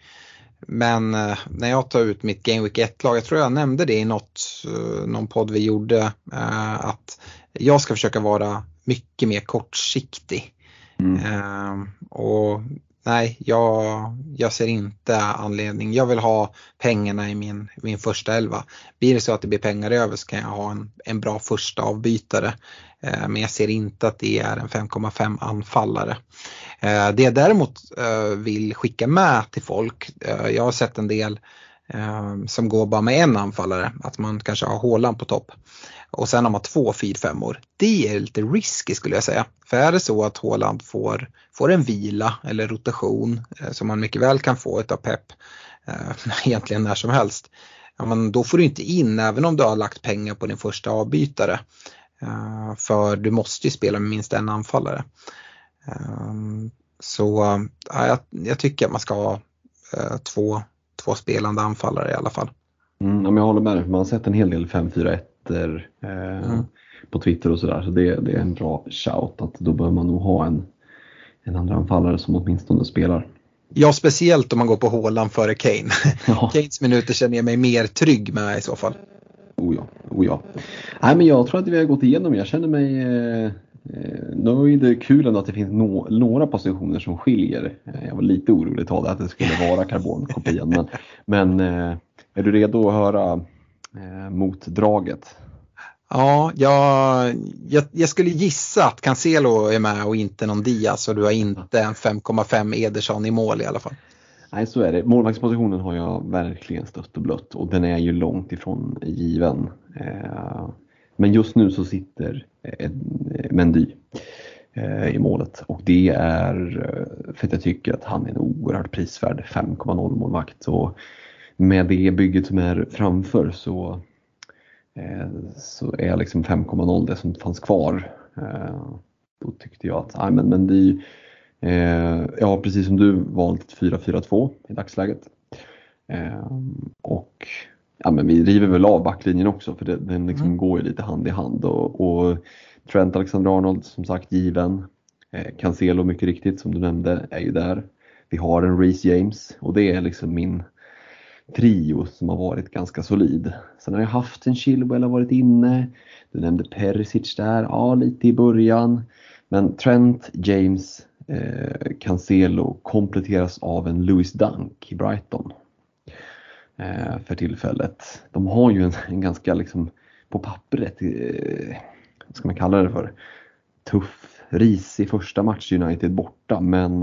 Men eh, när jag tar ut mitt Game Week 1-lag, jag tror jag nämnde det i något, eh, någon podd vi gjorde, eh, att jag ska försöka vara mycket mer kortsiktig. Mm. Eh, och nej, jag, jag ser inte anledning. Jag vill ha pengarna i min, min första elva. Blir det så att det blir pengar över så kan jag ha en, en bra första avbytare. Eh, men jag ser inte att det är en 5,5 anfallare. Eh, det jag däremot eh, vill skicka med till folk, eh, jag har sett en del eh, Ehm, som går bara med en anfallare, att man kanske har hålan på topp och sen har man två 4-5 Det är lite risky skulle jag säga. För är det så att Håland får, får en vila eller rotation eh, som man mycket väl kan få utav Pep eh, [LAUGHS] egentligen när som helst. Ja, men då får du inte in även om du har lagt pengar på din första avbytare. Eh, för du måste ju spela med minst en anfallare. Eh, så ja, jag, jag, tycker att man ska ha eh, två, två spelande anfallare i alla fall. Mm, jag håller med, man har sett en hel del 5-4-1 Twitter, eh, mm. på Twitter och sådär. Så det, det, är en bra shout att då bör man nog ha en, en andra anfallare som åtminstone spelar. Ja, speciellt om man går på Håland före Kane. [LAUGHS] Ja. Kanes minuter känner jag mig mer trygg med i så fall. Oh ja, oh ja. Nej, men jag tror att vi har gått igenom, jag känner mig eh, nöjd. Det är kul ändå att det finns no några positioner som skiljer. Eh, jag var lite orolig ett tag att det skulle vara karbonkopian. men [LAUGHS] men eh, är du redo att höra eh, mot draget. Ja, jag, jag, jag, skulle gissa att Cancelo är med och inte någon Diaz och du har inte en 5,5 Ederson i mål i alla fall. Nej, så är det. Målvaktspositionen har jag verkligen stött och blött och den är ju långt ifrån given. Eh, men just nu så sitter eh, Eh, Mendy eh, i målet och det är eh, för att jag tycker att han är en oerhört prisvärd 5,0 målvakt. Och med det bygget som är framför så, så är liksom 5,0 det som fanns kvar. Då tyckte jag att, nej men, Mendy, jag har precis som du valt 4-4-2 i dagsläget. Och ja, men vi river väl av backlinjen också för det, den liksom mm. går ju lite hand i hand. Och, och Trent Alexander-Arnold som sagt given. Eh, Cancelo mycket riktigt som du nämnde är ju där. Vi har en Reece James och det är liksom min trio som har varit ganska solid. Sen har jag haft en Chilwell har varit inne. Du nämnde Perisic där, ja lite i början. Men Trent, James, eh, Cancelo kompletteras av en Louis Dunk i Brighton. Eh, för tillfället. De har ju en, en ganska liksom på pappret, eh, vad ska man kalla det för, tuff, risig första match United borta men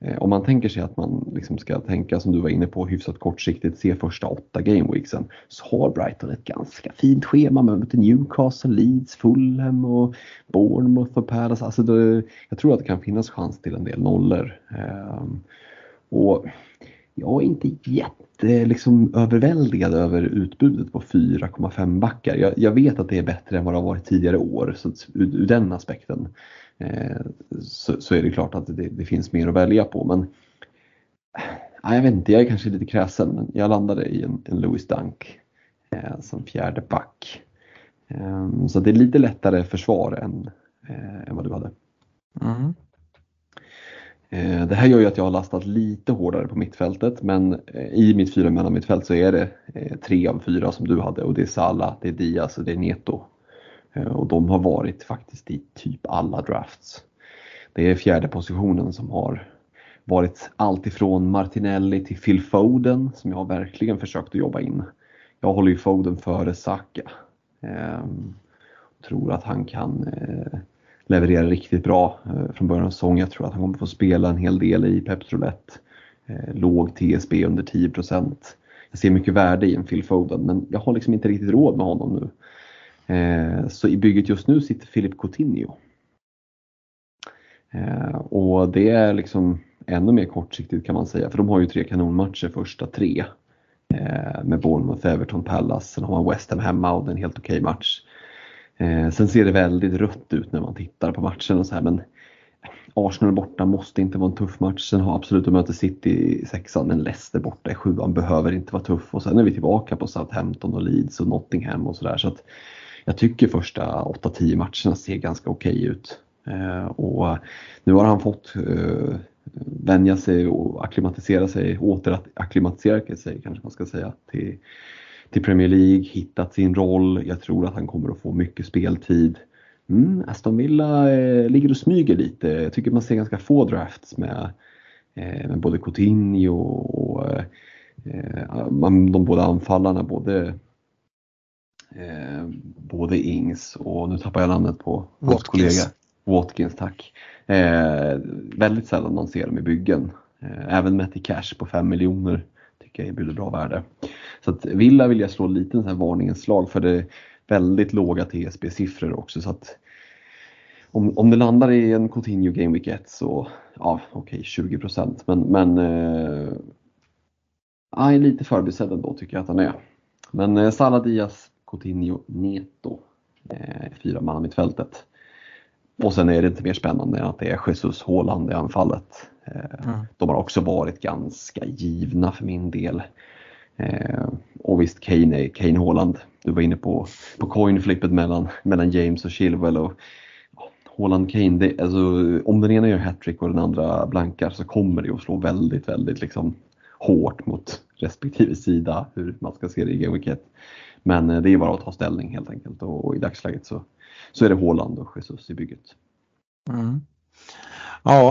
eh, om man tänker sig att man liksom ska tänka som du var inne på hyfsat kortsiktigt, se första åtta gameweeksen så har Brighton ett ganska fint schema med Newcastle, Leeds, Fulham och Bournemouth och Palace. Alltså det, jag tror att det kan finnas chans till en del nollor. Ehm, och jag är inte jätte liksom, överväldigad över utbudet på 4,5 backar. Jag, jag, vet att det är bättre än vad det har varit tidigare år så ur, ur den aspekten eh, så, så, är det klart att det, det, finns mer att välja på. Men eh, jag vet inte, jag är kanske lite kräsen men jag landade i en, en Louis Dunk eh, som fjärde back. Eh, så det är lite lättare försvar än, eh, än vad du hade. Mm. Eh, det här gör ju att jag har lastat lite hårdare på mittfältet men eh, i mitt fyra mellan mittfält så är det eh, tre av fyra som du hade och det är Salah, det är Diaz och det är Neto. Och de har varit faktiskt i typ alla drafts. Det är fjärde positionen som har varit allt ifrån Martinelli till Phil Foden som jag verkligen försökt att jobba in. Jag håller ju Foden före Saka. Ehm, tror att han kan levererar riktigt bra eh, från början av säsongen. Jag tror att han kommer få spela en hel del i Peps Roulette. Eh, låg TSB under 10% Jag ser mycket värde i en Phil Foden men jag har liksom inte riktigt råd med honom nu. Eh, så i bygget just nu sitter Philip Coutinho. Och det är liksom ännu mer kortsiktigt kan man säga för de har ju tre kanonmatcher första tre. Med Bournemouth, Everton, Palace. Sen har man West Ham hemma och det är en helt okej match. Eh, sen ser det väldigt rött ut när man tittar på matchen och så här, men Arsenal borta måste inte vara en tuff match. Sen har absolut att möta City i sexan, men Leicester borta i sjuan behöver inte vara tuff. Och sen är vi tillbaka på Southampton och Leeds och Nottingham och sådär. Så jag tycker första 8-10 matcherna ser ganska okej okay ut. Eh, och nu har han fått eh, vänja sig och akklimatisera sig, återacklimatisera sig kanske man ska säga, till till Premier League, hittat sin roll. Jag tror att han kommer att få mycket speltid. Mm, Aston Villa eh, ligger och smyger lite. Jag tycker man ser ganska få drafts med, eh, med både Coutinho och eh, de båda anfallarna, både eh, både Ings och nu tappar jag namnet på Watkins. kollega. Watkins, tack. Eh, väldigt sällan man ser dem i byggen. Eh, även Matty Cash på 5 miljoner tycker jag erbjuder bra värde. Så att Villa vill jag slå lite en varningens slag för det är väldigt låga TSB-siffror också. Så att om, om det landar i en Coutinho Game Week 1 så ja, okej okay, 20 men, men eh, lite förbisedd ändå tycker jag att han är. Men eh, Salah Diaz, Coutinho, Neto, eh, fyra man mittfältet. Och sen är det inte mer spännande än att det är Jesus Haaland i anfallet. Mm. De har också varit ganska givna för min del. Eh, och visst, Kane, Kane Haaland. Du var inne på, på coinflippet mellan, mellan James och Chilwell. Och, Haaland Kane, det, alltså, om den ena gör hattrick och den andra blankar så kommer det att slå väldigt, väldigt liksom, hårt mot respektive sida hur man ska se det i Game Week 1. Men eh, det är bara att ta ställning helt enkelt och, och i dagsläget så, så är det Haaland och Jesus i bygget. Mm. Ja.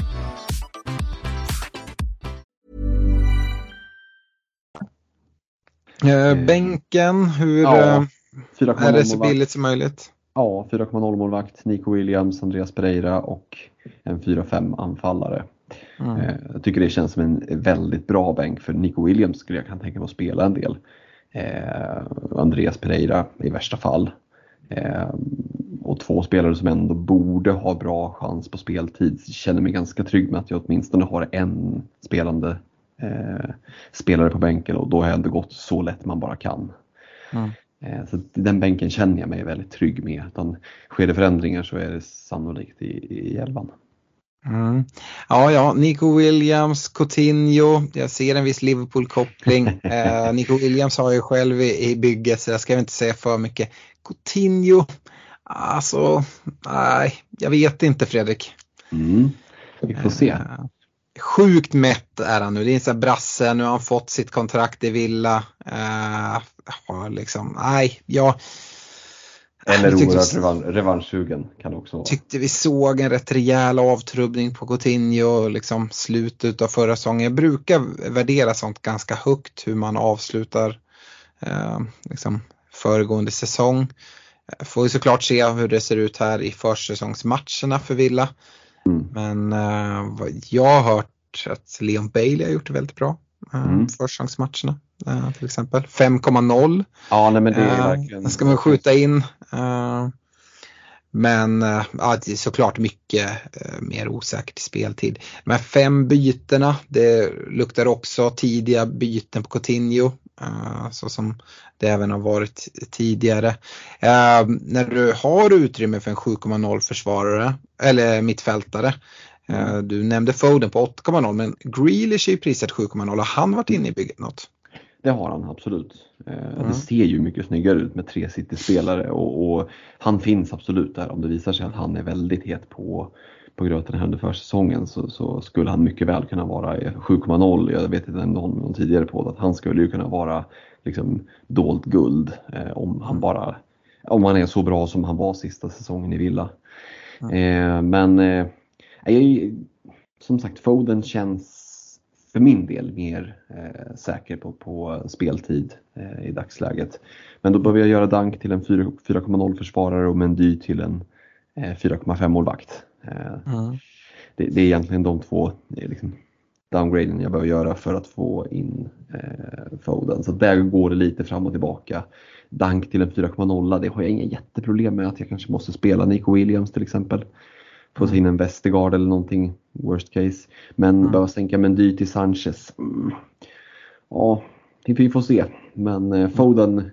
Eh, bänken, hur Ja, eh, 4,0 är det så billigt som möjligt? Ja, 4,0 målvakt, Nico Williams, Andreas Pereira och en 4-5 anfallare. Mm. Eh, Jag tycker det känns som en väldigt bra bänk för Nico Williams skulle jag kan tänka mig att spela en del. Eh, Andreas Pereira i värsta fall. Eh, och två spelare som ändå borde ha bra chans på speltid. Känner mig ganska trygg med att jag åtminstone har en spelande eh, spelare på bänken och då har jag ändå gått så lätt man bara kan. Mm. Eh, Så den bänken känner jag mig väldigt trygg med. Utan sker det förändringar så är det sannolikt i, i elvan. Mm. Ja, ja, Nico Williams, Coutinho, jag ser en viss Liverpool-koppling. [LAUGHS] Eh, Nico Williams har ju själv i, i bygget så jag ska inte säga för mycket. Coutinho, alltså, nej, jag vet inte Fredrik. Mm. Vi får se. Sjukt mätt är han nu. Det är en sån här brasse, nu har han fått sitt kontrakt i Villa. Ja, liksom, nej, jag Eller oerhört revan, revanschsugen kan det också vara. tyckte vi såg en rätt rejäl avtrubbning på Coutinho, liksom slutet av förra säsongen. Jag brukar värdera sånt ganska högt, hur man avslutar eh, liksom föregående säsong. Får ju såklart se hur det ser ut här i försäsongsmatcherna för Villa. Mm. Men eh, vad jag har hört att Leon Bailey har gjort det väldigt bra. Eh, Mm. Försäsongsmatcherna eh, till exempel. 5,0. Ja, nej, men det är Eh, verkligen. Den ska man skjuta in. Men ja, det är såklart mycket mer osäkert i speltid. Men fem bytena, det luktar också tidiga byten på Coutinho. Så som det även har varit tidigare. När du har utrymme för en 7,0 försvarare eller mittfältare. Eh, Du nämnde Foden på 8,0 men Grealish är ju prissatt 7,0. Har han varit inne i bygget något? Det har han absolut. Eh, Mm. Det ser ju mycket snyggare ut med tre City-spelare och, och han finns absolut där. Om det visar sig att han är väldigt het på, på gröten här under försäsongen så, så skulle han mycket väl kunna vara i 7,0. Jag vet inte någon, någon tidigare på att han skulle ju kunna vara liksom dolt guld eh, om han bara om han är så bra som han var sista säsongen i Villa. Eh, men eh, jag, som sagt Foden känns för min del mer eh, säker på, på speltid eh, i dagsläget. Men då behöver jag göra Dank till en 4 4,0 försvarare och Mendy till en eh, 4,5 målvakt. Mm. det, det är egentligen de två eh, liksom, downgraden jag behöver göra för att få in eh, Foden. Så där går det lite fram och tillbaka. Dank till en 4,0, det har jag inga jätteproblem med att jag kanske måste spela Nico Williams till exempel. Få Mm. in en Westergaard eller någonting, worst case. Men Mm. behöva sänka Mendy till Sanchez. Mm. Ja, vi får se. Men eh, Foden,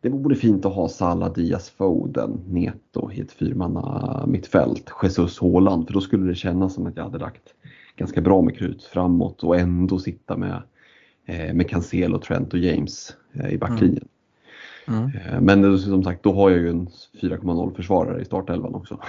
det vore fint att ha Salah, Diaz, Foden, Neto i ett fyrmanna mittfält. Jesus, Haaland, för då skulle det kännas som att jag hade lagt ganska bra med krut framåt och ändå sitta med, eh, med Cancelo, Trent och James eh, i backlinjen. Mm. Eh, Men som sagt, då har jag ju en 4,0 försvarare i startelvan också.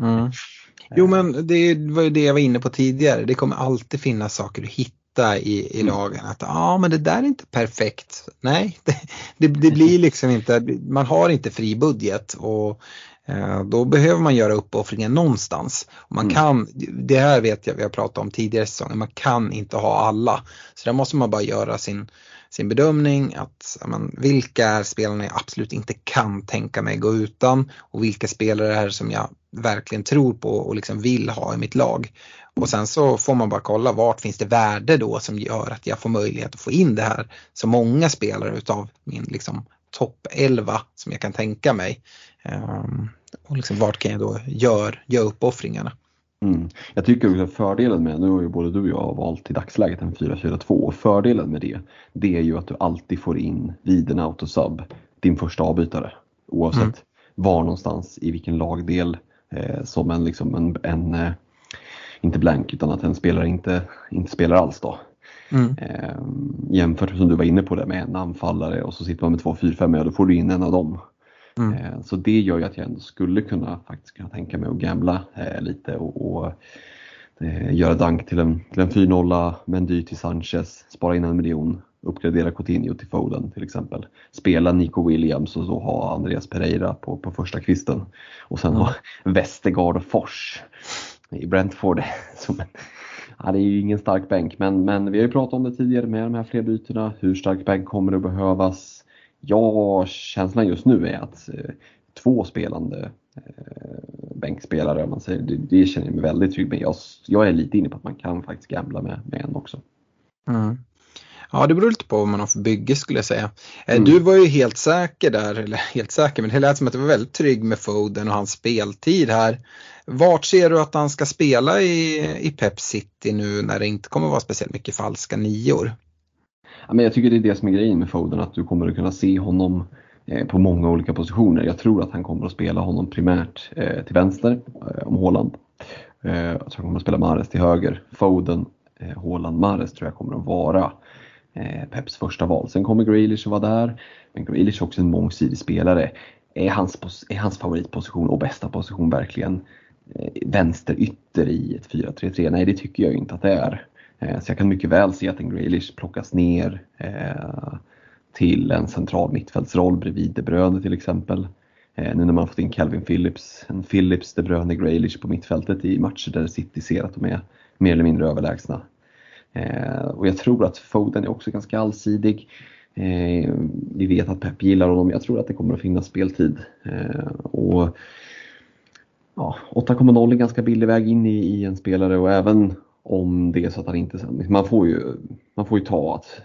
Mm. [LAUGHS] Jo men det var ju det jag var inne på tidigare. Det kommer alltid finnas saker att hitta i, i Mm. lagen. Att ja men det där är inte perfekt. Nej, [LAUGHS] det, det, det blir liksom inte, man har inte fri budget och eh, då behöver man göra uppoffringar någonstans. Och man Mm. kan, det här vet jag vi har pratat om tidigare säsonger, man kan inte ha alla. Så där måste man bara göra sin, sin bedömning att men, vilka är spelarna jag absolut inte kan tänka mig gå utan och vilka spelare är det som jag verkligen tror på och liksom vill ha i mitt lag. Och sen så får man bara kolla vart finns det värde då som gör att jag får möjlighet att få in det här så många spelare utav min liksom topp 11 som jag kan tänka mig. Um, och liksom vart kan jag då göra gör uppoffringarna. Mm. Jag tycker också att fördelen med, nu har ju både du och jag valt i dagsläget en 4-4-2 och fördelen med det, det är ju att du alltid får in vid en autosub din första avbytare. Oavsett Mm. var någonstans i vilken lagdel eh, som en, liksom en, en eh, inte blank utan att en spelare inte, inte spelar alls då. Mm. Eh, jämfört som du var inne på det med en anfallare och så sitter man med två 4-5 ja då får du in en av dem. Mm. Eh, Så det gör ju att jag ändå skulle kunna faktiskt kunna tänka mig att gambla eh, lite och, och eh, göra Dank till en, till en 4-0, Mendy till Sanchez, spara in en miljon, uppgradera Coutinho till Foden till exempel. Spela Nico Williams och så ha Andreas Pereira på, på första kvisten. Och sen ha Westergaard och Fors i Brentford [LAUGHS] som en ja, det är ju ingen stark bänk, men, men vi har ju pratat om det tidigare med de här fler bytena. Hur stark bänk kommer det att behövas? Ja, känslan just nu är att eh, två spelande eh, bänkspelare, man säger, det, det känner jag mig väldigt trygg med. Jag, jag är lite inne på att man kan faktiskt gambla med, med en också. Mm. Ja, det beror lite på vad man har för bygge skulle jag säga. Eh, mm. Du var ju helt säker där, eller [LAUGHS] helt säker, men det lät som att du var väldigt trygg med Foden och hans speltid här. Vart ser du att han ska spela i, i Pep City nu när det inte kommer vara speciellt mycket falska nior? Ja, men jag tycker det är det som är grejen med Foden, att du kommer att kunna se honom eh, på många olika positioner. Jag tror att han kommer att spela honom primärt eh, till vänster eh, om Håland. Jag tror han kommer att spela Mares till höger. Foden, Håland, Mares tror jag kommer att vara Peps första val. Sen kommer Grealish att vara där, men Grealish är också en mångsidig spelare. Är hans, är hans favoritposition och bästa position verkligen vänsterytter i ett 4-3-3? Nej, det tycker jag inte att det är. Eh, så jag kan mycket väl se att en Grealish plockas ner eh, till en central mittfältsroll bredvid De Bruyne till exempel. Eh, nu när man fått in Calvin Phillips, en Phillips, De Bruyne, Grealish på mittfältet i matcher där City ser att de är mer eller mindre överlägsna. Och jag tror att Foden är också ganska allsidig. Vi vet att Pep gillar honom. Jag tror att det kommer att finnas speltid. Och ja, 8,0 är en ganska billig väg in i, i, en spelare och även om det är så att han inte... Man får ju, man får ju ta att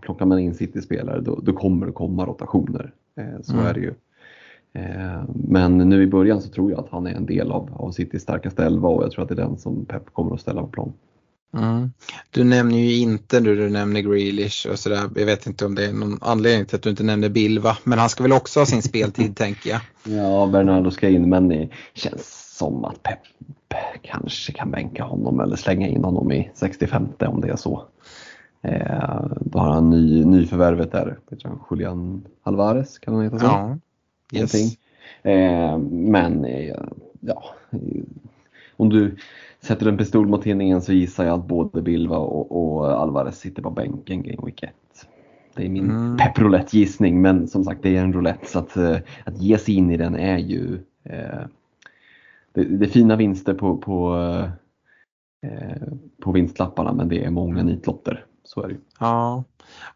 plockar man in City-spelare då, då, kommer det komma rotationer. så mm. är det ju. Men nu i början så tror jag att han är en del av, av Citys starkaste elva och jag tror att det är den som Pep kommer att ställa på plan. Mm. Du nämner ju inte nu du nämner Grealish och sådär. Jag vet inte om det är någon anledning till att du inte nämner Bilva. Men han ska väl också ha sin speltid [LAUGHS] tänker jag. Ja, Bernardo ska in men det känns som att Pep kanske kan bänka honom eller slänga in honom i 65 om det är så. Eh, då har han ny, nyförvärvet där, Julian Alvarez, kan han heta så? Ja, yes. Eh, men eh, ja, om du sätter en pistol mot tinningen så gissar jag att både Bilva och, och Alvarez sitter på bänken Game Week 1. Det är min mm. pepprolett gissning men som sagt det är en roulette så att, eh, att ge sig in i den är ju eh, det, är fina vinster på, på, eh, på vinstlapparna men det är många nitlotter. Så är det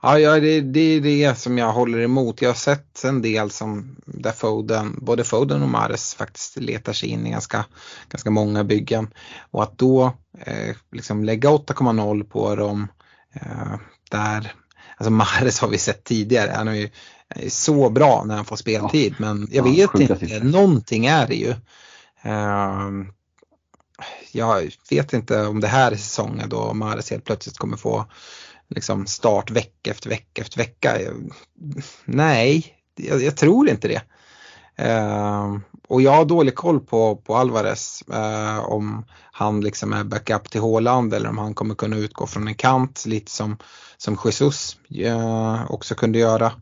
Ja, ja det, det är det som jag håller emot. Jag har sett en del som där Foden, både Foden och Mares faktiskt letar sig in i ganska, ganska många byggen. Och att då eh, liksom lägga 8,0 på dem eh, där, alltså Mares har vi sett tidigare, han är ju så bra när han får speltid ja. men jag vet inte, siffror. någonting är det ju. Eh, jag vet inte om det här är säsongen då Mares helt plötsligt kommer få liksom start vecka efter vecka efter vecka. Nej, jag, jag tror inte det. Uh, och jag har dålig koll på, på Alvarez uh, om han liksom är backup till Håland eller om han kommer kunna utgå från en kant lite som, som Jesus uh, också kunde göra.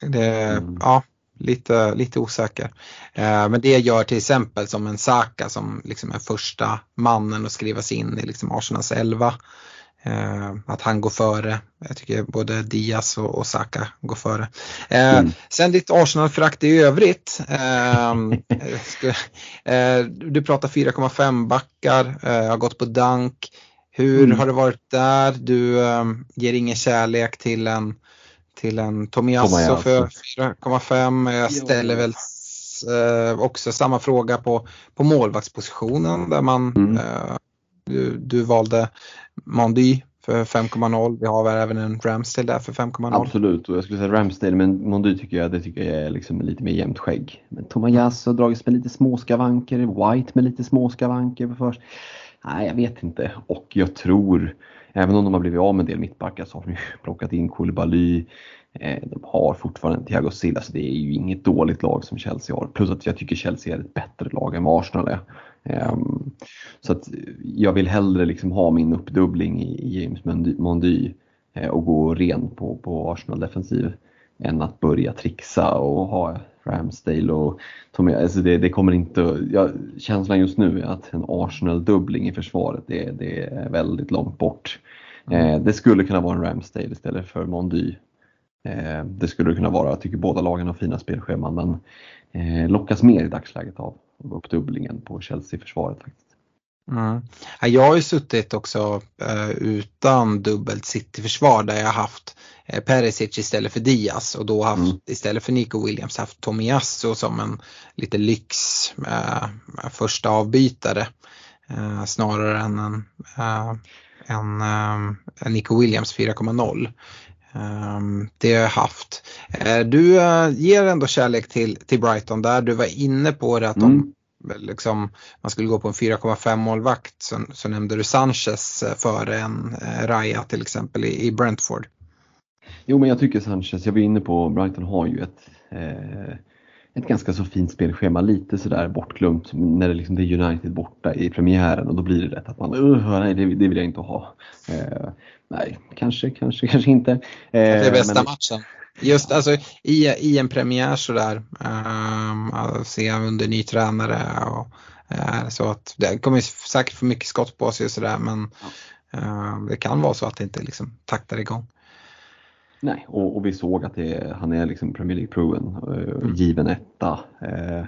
det, mm. ja, lite, lite osäker. Eh, men det gör till exempel som en Saka som liksom är första mannen att skrivas in i liksom Arsenals elva. Eh, att han går före. Jag tycker både Diaz och, och Saka går före. Eh, mm. Sen ditt Arsenal-frakt i övrigt. Ehm, eh, du pratar 4,5 backar, eh, har gått på Dunk. Hur mm. har det varit där? Du ehm, ger ingen kärlek till en till en Tomiasso för 4,5. Jag ställer väl eh, också samma fråga på, på målvaktspositionen där man mm. eh, du, du, valde Mondy för 5,0. Vi har väl även en Ramsdale där för 5,0. Absolut och jag skulle säga Ramsdale men Mondy tycker jag, det tycker jag är liksom lite mer jämnt skägg. Men Tomiasso har dragits med lite småskavanker, White med lite småskavanker först. Nej, jag vet inte och jag tror Även om de har blivit av med en del mittbackar så har de [LAUGHS] plockat in Koulibaly. Eh, de har fortfarande Thiago Silva så det är ju inget dåligt lag som Chelsea har. Plus att jag tycker Chelsea är ett bättre lag än vad Arsenal är. Ehm, så att eh, jag vill hellre liksom ha min uppdubbling i James Mondy eh, och gå ren på, på Arsenal defensiv än att börja trixa och ha Ramsdale och Tommy. Alltså det, det kommer inte, ja, känslan just nu är att en Arsenal-dubbling i försvaret det, det, är väldigt långt bort. Mm. Eh, det skulle kunna vara en Ramsdale istället för Mondy. Eh, det skulle det kunna vara. Jag tycker båda lagen har fina spelscheman men eh, lockas mer i dagsläget av uppdubblingen på Chelsea-försvaret. faktiskt. Mm. Jag har ju suttit också uh, utan dubbelt City-försvar där jag haft uh, Perisic istället för Diaz och då haft mm. istället för Nico Williams haft Tomiyasu som en lite lyx uh, första avbytare snarare än en, en, en Nico Williams 4,0. Um, det har jag haft. Du ger ändå kärlek till, till Brighton där. Du var inne på det att mm. de liksom, man skulle gå på en 4,5 målvakt så, så nämnde du Sanchez eh, före en eh, Raya till exempel i, i, Brentford. Jo men jag tycker Sanchez, jag var inne på, Brighton har ju ett, eh, ett ganska så fint spelschema, lite sådär bortglömt när det, liksom, det är United borta i premiären och då blir det rätt att man, uh, nej det, det vill jag inte ha. Eh, nej, kanske, kanske, kanske inte. Eh, det är bästa men, matchen. Just alltså i, i en premiär sådär, um, se under ny tränare och uh, så att det kommer säkert få mycket skott på sig och sådär men uh, det kan vara så att det inte liksom taktar igång. Nej, och, och vi såg att det, han är liksom Premier League-proven, uh, mm. given etta. Uh,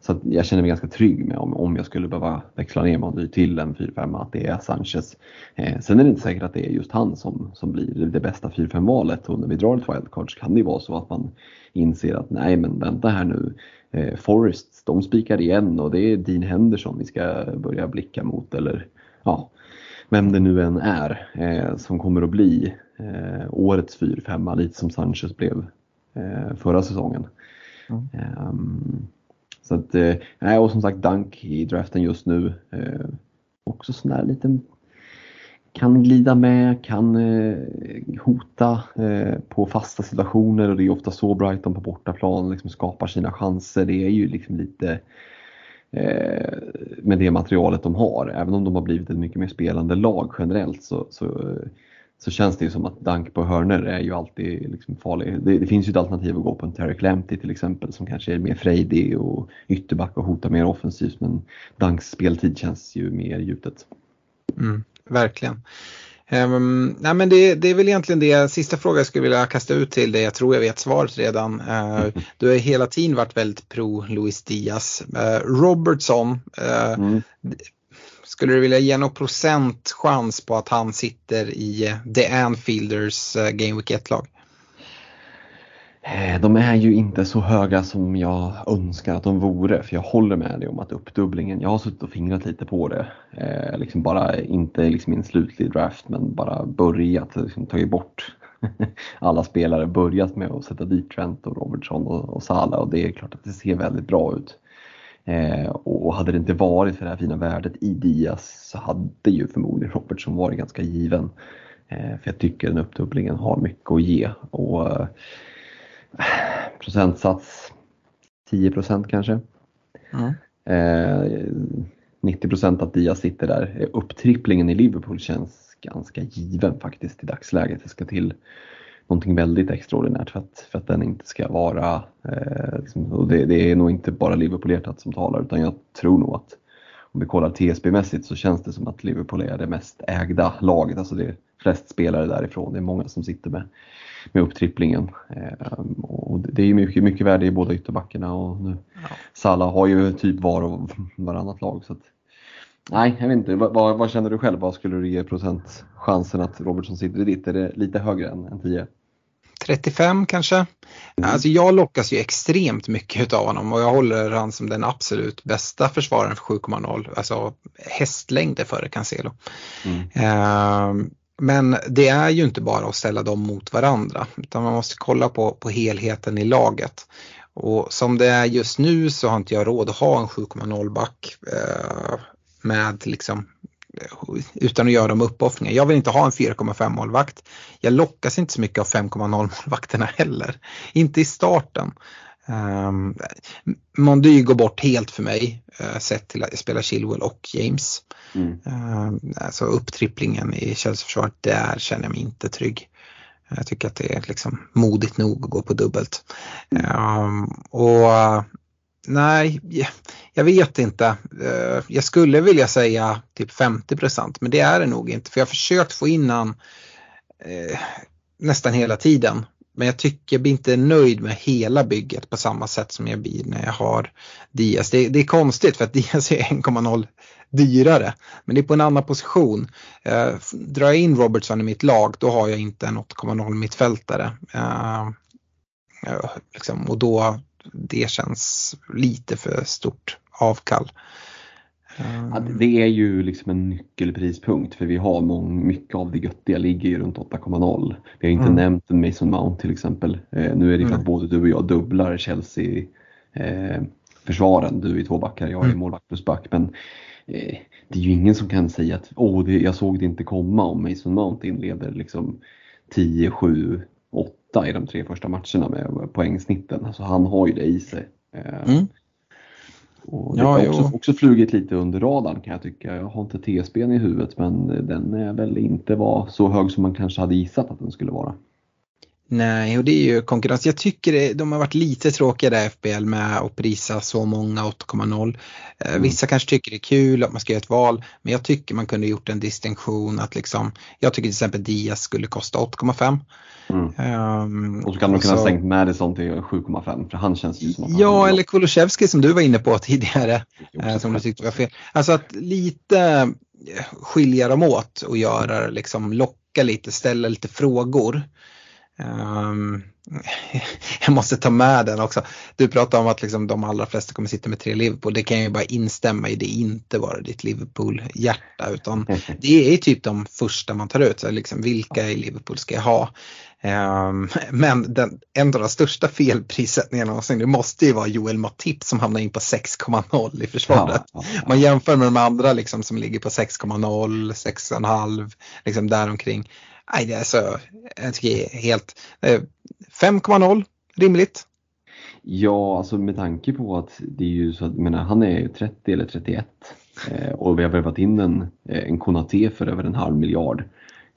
så jag känner mig ganska trygg med om, om jag skulle behöva växla ner Mondy till en 4-5 att det är Sanchez. Eh, sen är det inte säkert att det är just han som, som blir det bästa 4-5 valet och när vi drar ett wildcard så kan det vara så att man inser att nej men vänta här nu. Eh, Forrest, de spikar igen och det är Dean Henderson vi ska börja blicka mot eller ja, vem det nu än är eh, som kommer att bli eh, årets 4-5 lite som Sanchez blev eh, förra säsongen. Mm. Så att, eh, och som sagt Dunk i draften just nu. Eh, också sån där liten kan glida med, kan eh, hota eh, på fasta situationer och det är ofta så Brighton på bortaplan liksom skapar sina chanser. Det är ju liksom lite eh, med det materialet de har. Även om de har blivit ett mycket mer spelande lag generellt så, så eh, så känns det ju som att dank på hörner är ju alltid liksom farlig. Det, det, finns ju ett alternativ att gå på en Terry Lamptey till exempel som kanske är mer frejdig och ytterback och hotar mer offensivt men Danks speltid känns ju mer gjutet. Mm, verkligen. Um, nej men det, det, är väl egentligen det sista frågan jag skulle vilja kasta ut till dig. Jag tror jag vet svaret redan. Uh, du har hela tiden varit väldigt pro Luis Diaz. Uh, Robertson, uh, mm. Skulle du vilja ge någon procent chans på att han sitter i eh, The Anfielders eh, Game Week 1-lag? Eh, de är ju inte så höga som jag önskar att de vore för jag håller med dig om att uppdubblingen, jag har suttit och fingrat lite på det. Eh, liksom bara, inte liksom i en slutlig draft men bara börjat liksom, tagit bort [LAUGHS] alla spelare, börjat med att sätta dit Trent och Robertson och, och Salah och det är klart att det ser väldigt bra ut. Eh, och hade det inte varit för det här fina värdet i Diaz så hade ju förmodligen Robertson varit ganska given. Eh, för jag tycker den uppdubblingen har mycket att ge. Och eh, procentsats 10% kanske. Mm. 90% att Diaz sitter där. Upptripplingen i Liverpool känns ganska given faktiskt i dagsläget. Det ska till någonting väldigt extraordinärt för att, för att den inte ska vara, eh, liksom, och det, det, är nog inte bara Liverpool-hjärtat som talar utan jag tror nog att om vi kollar TSB-mässigt så känns det som att Liverpool är det mest ägda laget, alltså det är flest spelare därifrån, det är många som sitter med, med upptripplingen. Eh, och det är mycket, mycket värde i båda ytterbackarna och nu, ja. Salah har ju typ var och varannat lag. Så att, nej, jag vet inte. Vad, vad, känner du själv? Vad skulle du ge procent chansen att Robertson sitter i ditt? Är det lite högre än, än 10? 35 kanske. Mm. Alltså jag lockas ju extremt mycket av honom och jag håller han som den absolut bästa försvararen för 7,0. Alltså hästlängder före Cancelo. Mm. Uh, men det är ju inte bara att ställa dem mot varandra utan man måste kolla på, på helheten i laget. Och som det är just nu så har inte jag råd att ha en 7,0 back eh, med liksom utan att göra de uppoffringar. Jag vill inte ha en 4,5 målvakt. Jag lockas inte så mycket av 5,0 målvakterna heller. Inte i starten. Um, Mondy går bort helt för mig uh, sett till att jag spelar Chilwell och James. Mm. Uh, alltså upptripplingen i Chelsea-försvaret, där känner jag mig inte trygg. Jag tycker att det är liksom modigt nog att gå på dubbelt. Um, och Nej, jag vet inte. Eh, jag skulle vilja säga typ 50% men det är det nog inte. För jag har försökt få in han eh, nästan hela tiden men jag tycker jag blir inte nöjd med hela bygget på samma sätt som jag blir när jag har Diaz. Det, det är konstigt för att [LAUGHS] Diaz är 1,0 dyrare. Men det är på en annan position. Eh, drar jag in Robertson i mitt lag då har jag inte en 8,0 mittfältare. Eh, eh, liksom, och då det känns lite för stort avkall. Ja, det är ju liksom en nyckelprispunkt för vi har mång, mycket av det göttiga ligger ju runt 8,0 Vi har inte mm. nämnt en Mason Mount till exempel. Eh, nu är det för att mm. både du och jag dubblar Chelsea eh, försvaren. Du är två backar, jag är mm. målvakt plus back. Men eh, det är ju ingen som kan säga att oh, det, jag såg det inte komma om Mason Mount inleder liksom 10, 7, 8 i de tre första matcherna med poängsnitten. Alltså han har ju det i sig. Eh, mm. Och det ja, har också, också flugit lite under radarn kan jag tycka. Jag har inte TSBn i huvudet men den är väl inte var så hög som man kanske hade gissat att den skulle vara. Nej, och det är ju konkurrens. Jag tycker det, de har varit lite tråkiga där FBL med att prisa så många 8,0. Eh, mm. Vissa kanske tycker det är kul att man ska göra ett val, men jag tycker man kunde gjort en distinktion att liksom, jag tycker till exempel Diaz skulle kosta 8,5. Mm. Um, och så kan de kunna så, sänkt Madison till 7,5 för han känns ju som att Ja, eller Kulusevski som du var inne på tidigare, [LAUGHS] eh, som du tyckte var fel. Alltså att lite eh, skilja dem åt och göra liksom locka lite, ställa lite frågor. Um, [LAUGHS] jag måste ta med den också. Du pratar om att liksom de allra flesta kommer sitta med tre Liverpool. Det kan jag ju bara instämma i. Det är inte bara ditt Liverpool-hjärta utan [LAUGHS] det är typ de första man tar ut. Så liksom, vilka i Liverpool ska jag ha? Um, men den, en av de största felprissättningarna någonsin det måste ju vara Joel Matip som hamnar in på 6,0 i försvaret. Ja, ja, ja. Man jämför med de andra liksom, som ligger på 6,0, 6,5, liksom däromkring. Nej, det är så, jag tycker helt, eh, 5,0 rimligt. Ja, alltså med tanke på att det är ju så att, menar, han är 30 eller 31 eh, och vi har värvat in en, eh, en Konate för över en halv miljard.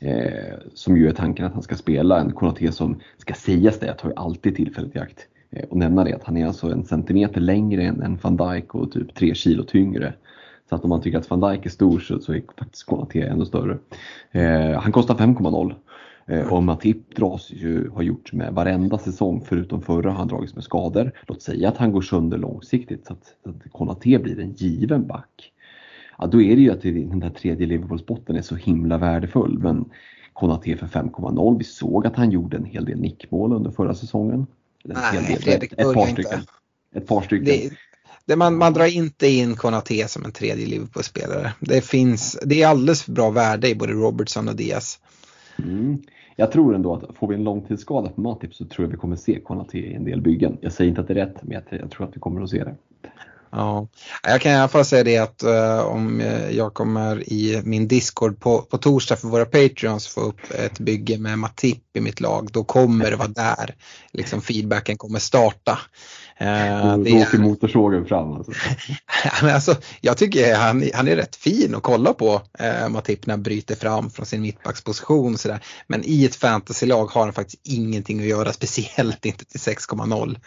Eh, som ju är tanken att han ska spela, en Konate som ska sägas det, jag tar ju alltid tillfället i akt eh, och nämna det att han är alltså en centimeter längre än, än van Dijk och typ tre kilo tyngre. Så att om man tycker att van Dijk är stor så, så är faktiskt Konate ännu större. Eh, han kostar 5,0 eh, och Matip dras ju, har gjort med varenda säsong förutom förra har han dragits med skador. Låt säga att han går sönder långsiktigt så att, att Konate blir en given back. Ja, då är det ju att den där tredje Liverpoolspotten är så himla värdefull. Men Konate för 5,0. Vi såg att han gjorde en hel del nickmål under förra säsongen. En Nej, Fredrik ett, ett par stycken. Ett par stycken. Det, det man, man drar inte in Konate som en tredje Liverpool-spelare. Det finns, det är alldeles för bra värde i både Robertson och Diaz. Mm. Jag tror ändå att får vi en långtidsskada på Matip så tror jag vi kommer se Konate i en del byggen. Jag säger inte att det är rätt, men jag, jag tror att vi kommer att se det. Ja, jag kan i alla fall säga det att uh, om jag kommer i min Discord på, på torsdag för våra Patreons få upp ett bygge med Matip i mitt lag, då kommer det vara där liksom feedbacken kommer starta. Uh, då åker motorsågen fram alltså. [LAUGHS] alltså. Jag tycker han, han är rätt fin att kolla på uh, Matip när han bryter fram från sin mittbacksposition sådär. Men i ett fantasylag har han faktiskt ingenting att göra, [LAUGHS] speciellt inte till 6,0.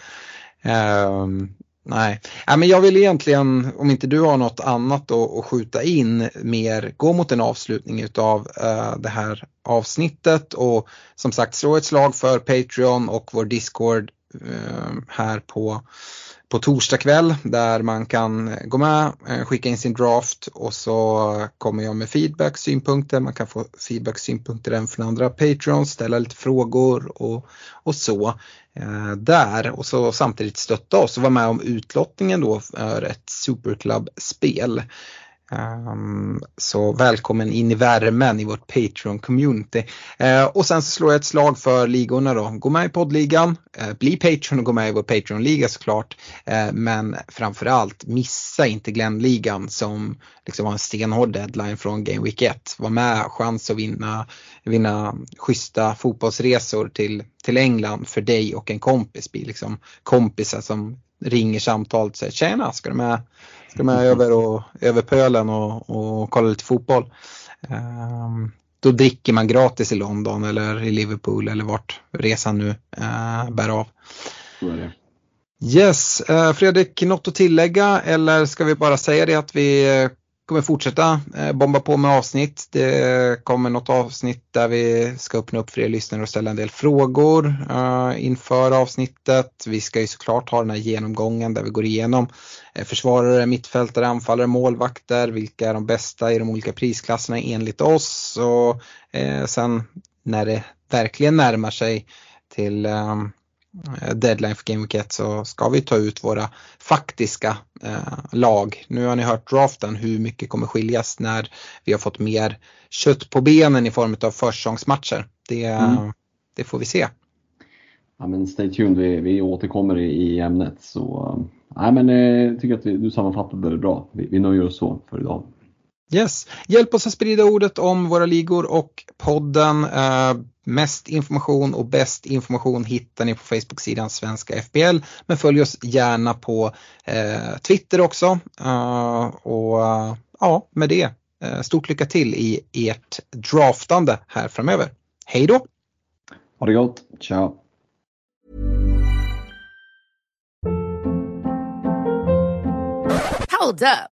Um, Nej. ja, men jag vill egentligen, om inte du har något annat att skjuta in mer, gå mot en avslutning utav uh, det här avsnittet och som sagt slå ett slag för Patreon och vår Discord Eh, här på på torsdag kväll där man kan gå med, eh, skicka in sin draft och så kommer jag med feedback, synpunkter. Man kan få feedback, synpunkter även från andra Patreons, ställa lite frågor och, och så eh, där och så samtidigt stötta oss och vara med om utlottningen då för ett Superclub-spel. Um, så välkommen in i värmen i vårt Patreon-community. Uh, och sen så slår jag ett slag för ligorna då. Gå med i poddligan, uh, bli Patreon och gå med i vår Patreon-liga såklart. Uh, men framförallt missa inte Glenn-ligan som liksom har en stenhård deadline från Game Week 1. Var med, chans att vinna, vinna schyssta fotbollsresor till, till England för dig och en kompis. Bli liksom kompisar som ringer samtalet och säger tjena, ska du med, du med över, och, över pölen och, och kolla lite fotboll. Um, då dricker man gratis i London eller i Liverpool eller vart resan nu uh, bär av. Yes, uh, Fredrik, något att tillägga eller ska vi bara säga det att vi kommer fortsätta eh, bomba på med avsnitt. Det kommer något avsnitt där vi ska öppna upp för er lyssnare och ställa en del frågor eh, inför avsnittet. Vi ska ju såklart ha den här genomgången där vi går igenom eh, försvarare, mittfältare, anfallare, målvakter, vilka är de bästa i de olika prisklasserna enligt oss och sen när det verkligen närmar sig till ehm, deadline för Game Week 1 så ska vi ta ut våra faktiska eh, lag. Nu har ni hört draften, hur mycket kommer skiljas när vi har fått mer kött på benen i form av försäsongsmatcher. Det, mm. det får vi se. Ja, men stay tuned, vi, vi återkommer i, i ämnet. Så, nej, men, eh, jag tycker att vi, du sammanfattade det bra. Vi, vi nöjer oss så för idag. Yes, hjälp oss att sprida ordet om våra ligor och podden. Eh, mest information och bäst information hittar ni på Facebook-sidan Svenska FBL. Men följ oss gärna på eh, Twitter också. Uh, och uh, ja, med det, uh, stort lycka till i ert draftande här framöver. Hej då! Ha det gott, ciao! Hold up.